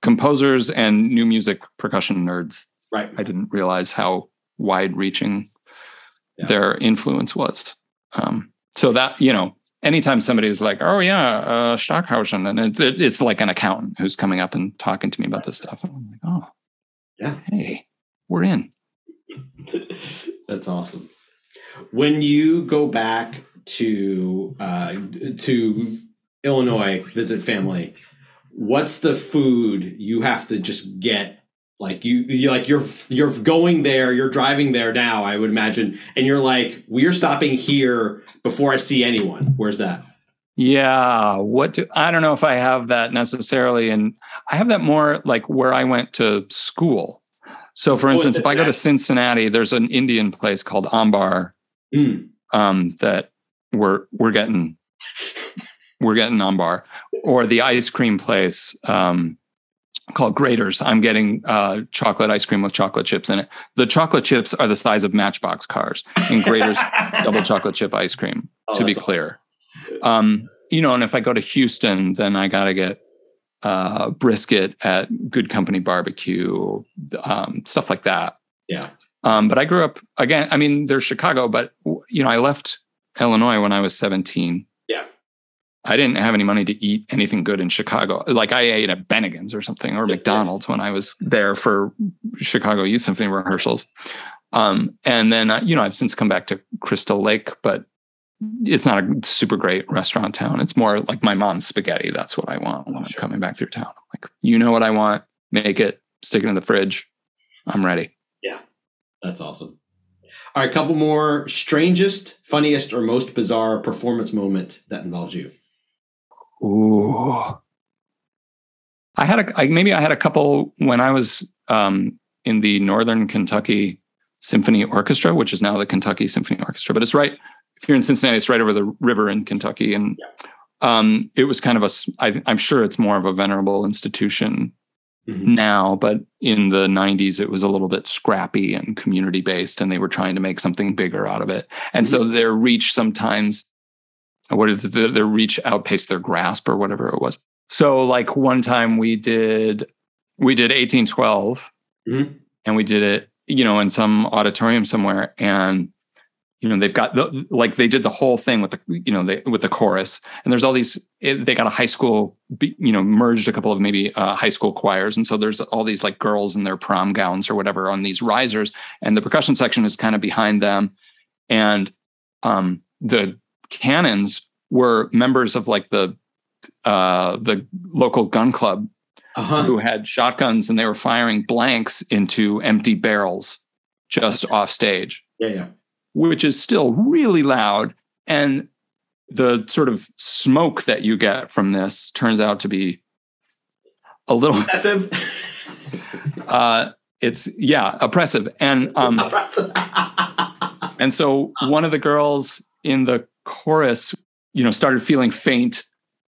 composers and new music percussion nerds. Right. I didn't realize how wide reaching Yeah. their influence was. Um, so that, you know, anytime somebody's like, oh, yeah, uh, Stockhausen, and it, it- it's like an accountant who's coming up and talking to me about this stuff. I'm like, oh, Yeah. hey, we're in. That's awesome. When you go back to uh, to Illinois visit family, what's the food you have to just get? Like you, you like you're you're going there, you're driving there now. I would imagine, and you're like, we're stopping here before I see anyone. Where's that? Yeah, what do I don't know if I have that necessarily, and I have that more like where I went to school. So, for Oh, instance, if I go to Cincinnati. Cincinnati, there's an Indian place called Ambar Mm. um, that we're we're getting we're getting Ambar, or the ice cream place um, called Graeter's. I'm getting uh, chocolate ice cream with chocolate chips in it. The chocolate chips are the size of Matchbox cars, and Graeter's double chocolate chip ice cream. Oh, to be clear, um, you know, and if I go to Houston, then I got to get uh, brisket at Goode Company Barbecue, um, stuff like that. Yeah. Um, but I grew up again. I mean, there's Chicago, but you know, I left Illinois when I was 17. I didn't have any money to eat anything good in Chicago. Like I ate at Bennigan's or something or McDonald's when I was there for Chicago Youth Symphony rehearsals. Um, and then, uh, you know, I've since come back to Crystal Lake, but it's not a super great restaurant town. It's more like my mom's spaghetti. That's what I want when I'm Sure. coming back through town. Like, you know what I want, make it, stick it in the fridge. I'm ready. Yeah. That's awesome. All right, couple more strangest, funniest, or most bizarre performance moment that involves you. Ooh. I had a I, maybe I had a couple when I was um, in the Northern Kentucky Symphony Orchestra, which is now the Kentucky Symphony Orchestra. But it's right if you're in Cincinnati, it's right over the river in Kentucky, and um, it was kind of a. I, I'm sure it's more of a venerable institution Mhm. now, but in the 90s, it was a little bit scrappy and community based, and they were trying to make something bigger out of it. And so their reach sometimes, what is the, their reach outpaced their grasp or whatever it was. So, like one time we did, we did 1812, Mhm. and we did it, you know, in some auditorium somewhere, and you know they've got the like they did the whole thing with the you know they with the chorus and there's all these it, they got a high school you know merged a couple of maybe uh, high school choirs and so there's all these like girls in their prom gowns or whatever on these risers and the percussion section is kind of behind them and um the cannons were members of like the uh the local gun club Uh-huh. who had shotguns and they were firing blanks into empty barrels just off stage Yeah, yeah. which is still really loud. And the sort of smoke that you get from this turns out to be a little, Excessive. uh, it's, yeah, oppressive. And, um, and so one of the girls in the chorus, you know, started feeling faint.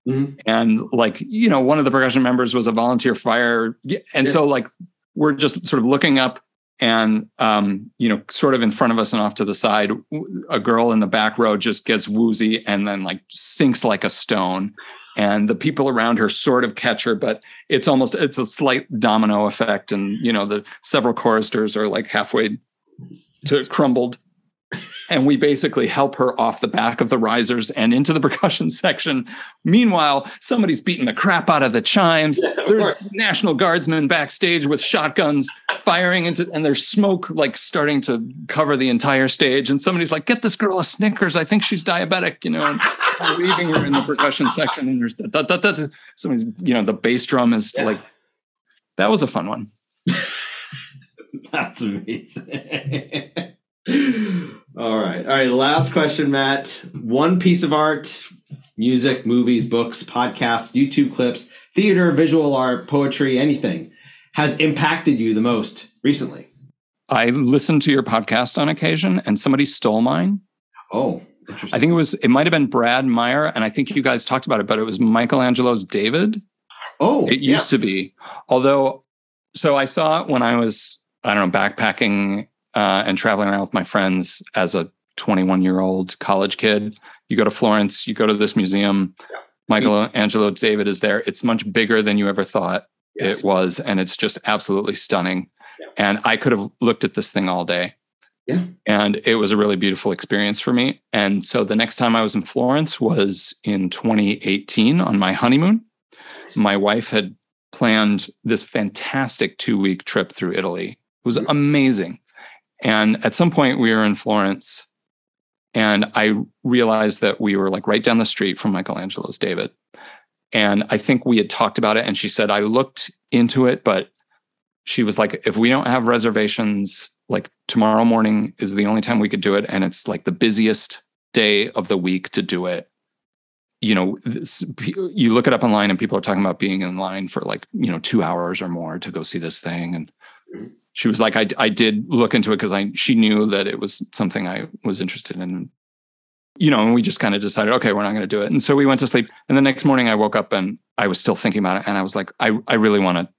Mhm. And like, you know, one of the percussion members was a volunteer fire. And Yeah. so like, we're just sort of looking up and um, you know, sort of in front of us and off to the side, a girl in the back row just gets woozy and then like sinks like a stone. And the people around her sort of catch her, but it's almost it's a slight domino effect. And you know, the several choristers are like halfway to crumbled. And we basically help her off the back of the risers and into the percussion section. Meanwhile, somebody's beating the crap out of the chimes. Yeah, of There's course. National Guardsmen backstage with shotguns firing into, and there's smoke like starting to cover the entire stage. And somebody's like, "Get this girl a Snickers. I think she's diabetic," you know. And leaving her in the percussion section, and there's da, da, da, da, da. somebody's, you know, the bass drum is Yeah. like. That was a fun one. That's amazing. All right. All right. Last question, Matt. One piece of art, music, movies, books, podcasts, YouTube clips, theater, visual art, poetry, anything has impacted you the most recently. I listened to your podcast on occasion, and somebody stole mine. Oh, interesting. I think it was it might have been Brad Meyer, and I think you guys talked about it, but it was Michelangelo's David. oh, It yeah. used to be, although. So I saw it when I was I don't know backpacking uh, and traveling around with my friends as a 21 year old college kid. You go to Florence, you go to this museum. Michelangelo David is there. It's much bigger than you ever thought Yes. it was, and it's just absolutely stunning. Yeah. And I could have looked at this thing all day. Yeah. And it was a really beautiful experience for me. And so the next time I was in Florence was in 2018 on my honeymoon. My wife had planned this fantastic two week trip through Italy. It was amazing. And at some point we were in Florence And I realized that we were like right down the street from Michelangelo's David. And I think we had talked about it. And she said, I looked into it, but she was like, if we don't have reservations, like tomorrow morning is the only time we could do it. And it's like the busiest day of the week to do it. You know, this, you look it up online and people are talking about being in line for like, you know, two hours or more to go see this thing. And mm-hmm. She was like, I, I did look into it because I she knew that it was something I was interested in. You know, and we just kind of decided, okay, we're not going to do it. And so we went to sleep. And the next morning I woke up and I was still thinking about it. And I was like, I, I really want to,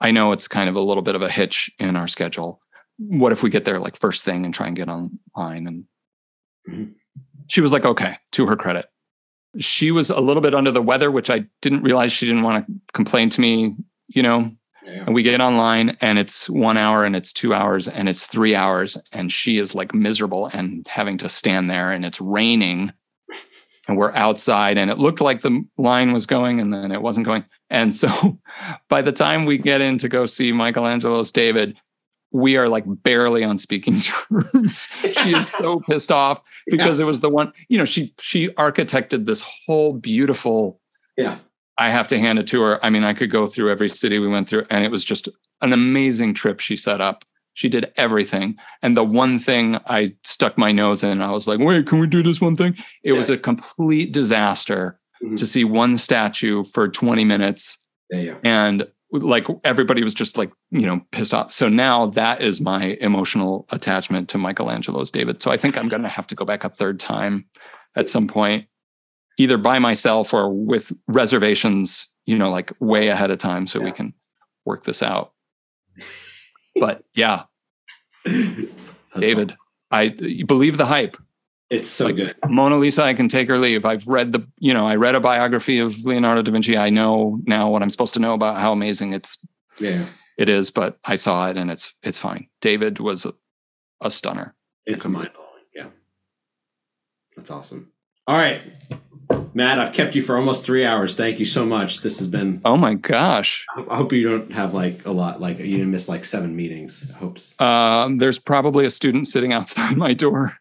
I know it's kind of a little bit of a hitch in our schedule. What if we get there like first thing and try and get online? And mm-hmm. she was like, okay, to her credit. She was a little bit under the weather, which I didn't realize she didn't want to complain to me, you know, yeah. And we get online and it's one hour and it's two hours and it's three hours. And she is like miserable and having to stand there and it's raining and we're outside and it looked like the line was going and then it wasn't going. And so by the time we get in to go see Michelangelo's David, we are like barely on speaking terms. she is so pissed off because yeah. it was the one, you know, she she architected this whole beautiful yeah I have to hand it to her. I mean, I could go through every city we went through, and it was just an amazing trip she set up. She did everything. And the one thing I stuck my nose in, I was like, wait, can we do this one thing? It yeah. was a complete disaster mm-hmm. to see one statue for 20 minutes. Yeah, yeah. And like everybody was just like, you know, pissed off. So now that is my emotional attachment to Michelangelo's David. So I think I'm going to have to go back a third time at some point either by myself or with reservations, you know, like way ahead of time so yeah. we can work this out. but yeah, David, awesome. I believe the hype. It's so like, good. Mona Lisa, I can take or leave. I've read the, you know, I read a biography of Leonardo da Vinci. I know now what I'm supposed to know about how amazing it's yeah. it is, but I saw it and it's it's fine. David was a, a stunner. It's mind blowing. Yeah. That's awesome. All right. Matt, I've kept you for almost three hours. Thank you so much. This has been. Oh my gosh! I hope you don't have like a lot, like you didn't miss like seven meetings. I hope. Um, there's probably a student sitting outside my door.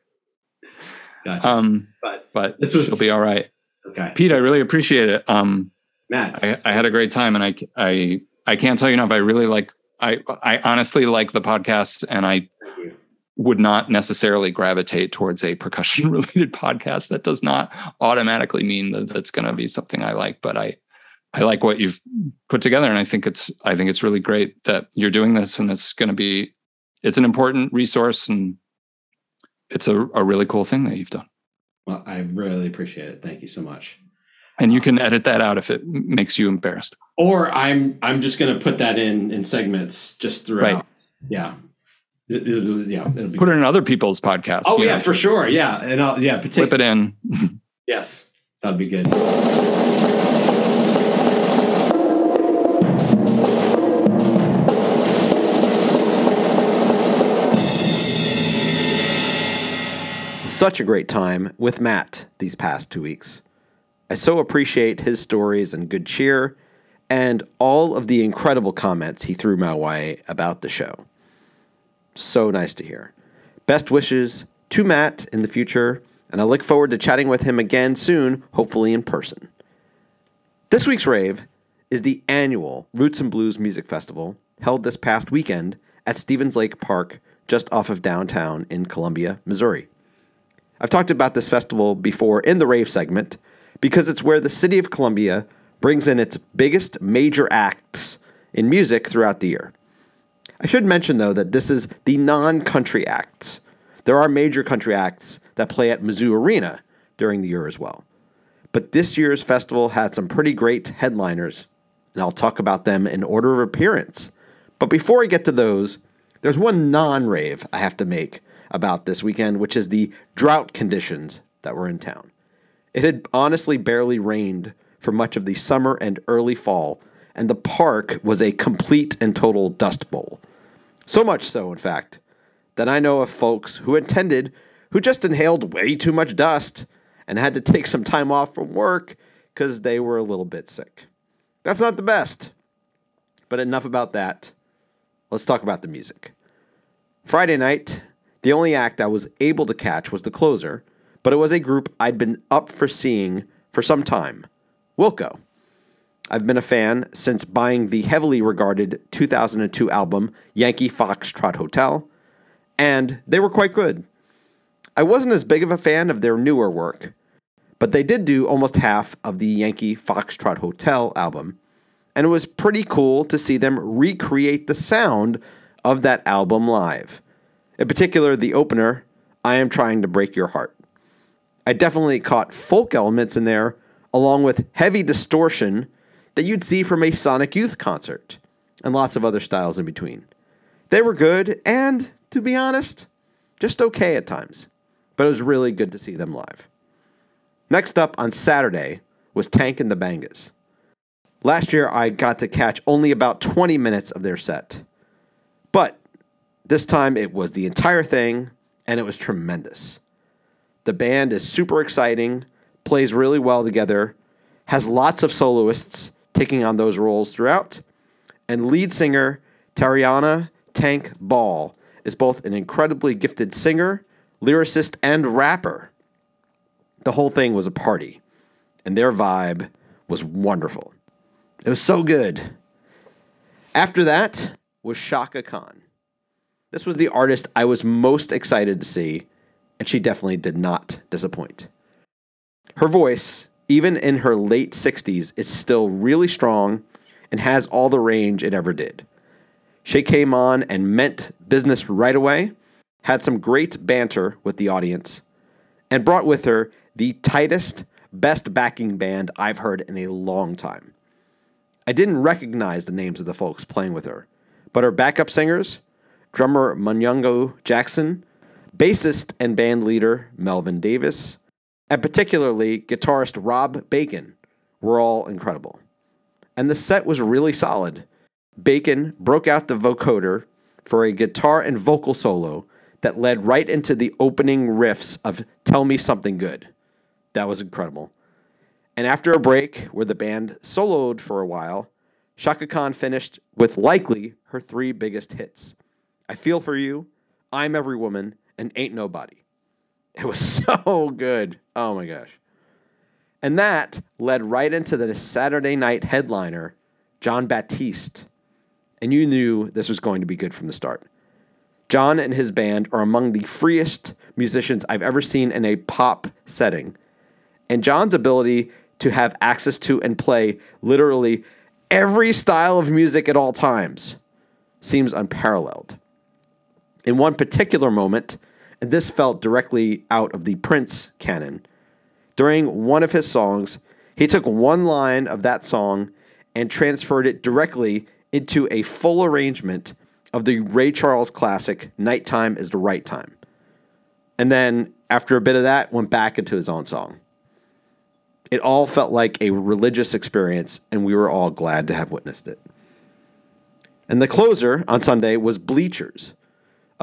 Gotcha. Um, but but this was, she'll be all right. Okay, Pete, I really appreciate it. Um, Matt, I, I had a great time, and I I I can't tell you enough. I really like. I I honestly like the podcast, and I would not necessarily gravitate towards a percussion related podcast. That does not automatically mean that that's going to be something I like, but I, I like what you've put together. And I think it's, I think it's really great that you're doing this and it's going to be, it's an important resource and it's a, a really cool thing that you've done. Well, I really appreciate it. Thank you so much. And you uh, can edit that out if it makes you embarrassed. Or I'm I'm just going to put that in in segments just throughout. Right. Yeah. It, it, yeah, it'll be put it in other people's podcasts. Oh yeah, know. for sure. Yeah, and I'll yeah, flip it in. yes, that'd be good. Such a great time with Matt these past two weeks. I so appreciate his stories and good cheer, and all of the incredible comments he threw my way about the show. So nice to hear. Best wishes to Matt in the future, and I look forward to chatting with him again soon, hopefully in person. This week's rave is the annual Roots and Blues Music Festival held this past weekend at Stephens Lake Park, just off of downtown in Columbia, Missouri. I've talked about this festival before in the rave segment because it's where the city of Columbia brings in its biggest major acts in music throughout the year. I should mention, though, that this is the non country acts. There are major country acts that play at Mizzou Arena during the year as well. But this year's festival had some pretty great headliners, and I'll talk about them in order of appearance. But before I get to those, there's one non rave I have to make about this weekend, which is the drought conditions that were in town. It had honestly barely rained for much of the summer and early fall, and the park was a complete and total dust bowl. So much so, in fact, that I know of folks who attended who just inhaled way too much dust and had to take some time off from work because they were a little bit sick. That's not the best. But enough about that. Let's talk about the music. Friday night, the only act I was able to catch was the closer, but it was a group I'd been up for seeing for some time Wilco. I've been a fan since buying the heavily regarded 2002 album Yankee Foxtrot Hotel, and they were quite good. I wasn't as big of a fan of their newer work, but they did do almost half of the Yankee Foxtrot Hotel album, and it was pretty cool to see them recreate the sound of that album live. In particular, the opener, I Am Trying to Break Your Heart. I definitely caught folk elements in there, along with heavy distortion that you'd see from a Sonic Youth concert, and lots of other styles in between. They were good, and to be honest, just okay at times, but it was really good to see them live. Next up on Saturday was Tank and the Bangas. Last year, I got to catch only about 20 minutes of their set. But this time, it was the entire thing, and it was tremendous. The band is super exciting, plays really well together, has lots of soloists taking on those roles throughout, and lead singer Tarriona Tank Ball is both an incredibly gifted singer, lyricist, and rapper. The whole thing was a party, and their vibe was wonderful. It was so good. After that was Chaka Khan. This was the artist I was most excited to see, and she definitely did not disappoint. Her voice, even in her late 60s, is still really strong and has all the range it ever did. She came on and meant business right away, had some great banter with the audience, and brought with her the tightest, best backing band I've heard in a long time. I didn't recognize the names of the folks playing with her, but her backup singers, drummer Munyungo Jackson, bassist and band leader Melvin Davis, and particularly guitarist Rob Bacon were all incredible. And the set was really solid. Bacon broke out the vocoder for a guitar and vocal solo that led right into the opening riffs of Tell Me Something Good. That was incredible. And after a break where the band soloed for a while, Chaka Khan finished with likely her three biggest hits I Feel For You, I'm Every Woman, and Ain't Nobody. It was so good. Oh my gosh. And that led right into the Saturday night headliner, Jon Batiste. And you knew this was going to be good from the start. Jon and his band are among the freest musicians I've ever seen in a pop setting. And Jon's ability to have access to and play literally every style of music at all times seems unparalleled. In one particular moment, and this felt directly out of the Prince canon, during one of his songs, he took one line of that song and transferred it directly into a full arrangement of the Ray Charles classic Nighttime is the Right Time. And then, after a bit of that, went back into his own song. It all felt like a religious experience, and we were all glad to have witnessed it. And the closer on Sunday was Bleachers,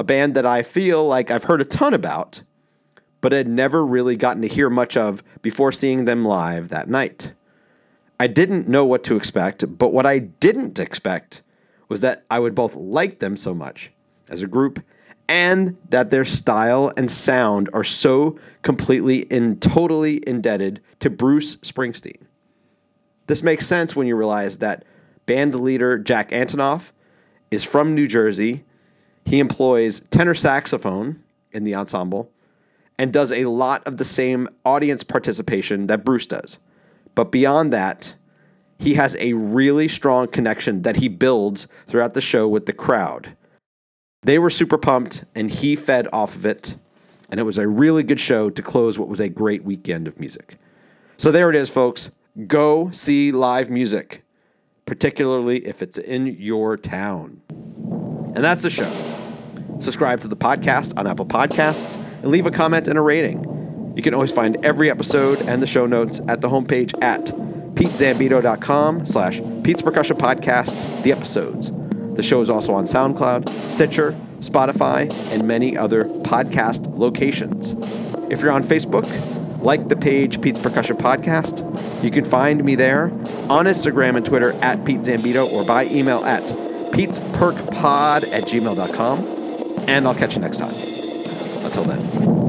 a band that I feel like I've heard a ton about, but had never really gotten to hear much of before seeing them live that night. I didn't know what to expect, but what I didn't expect was that I would both like them so much as a group and that their style and sound are so completely and totally indebted to Bruce Springsteen. This makes sense when you realize that band leader Jack Antonoff is from New Jersey. He employs tenor saxophone in the ensemble and does a lot of the same audience participation that Bruce does. But beyond that, he has a really strong connection that he builds throughout the show with the crowd. They were super pumped, and he fed off of it. And it was a really good show to close what was a great weekend of music. So there it is, folks. Go see live music, particularly if it's in your town. And that's the show. Subscribe to the podcast on Apple Podcasts and leave a comment and a rating. You can always find every episode and the show notes at the homepage at petezambito.com slash Pete's Percussion Podcast, the episodes. The show is also on SoundCloud, Stitcher, Spotify, and many other podcast locations. If you're on Facebook, like the page Pete's Percussion Podcast. You can find me there on Instagram and Twitter at Pete Zambito or by email at petesperkpod at gmail.com. And I'll catch you next time. Until then.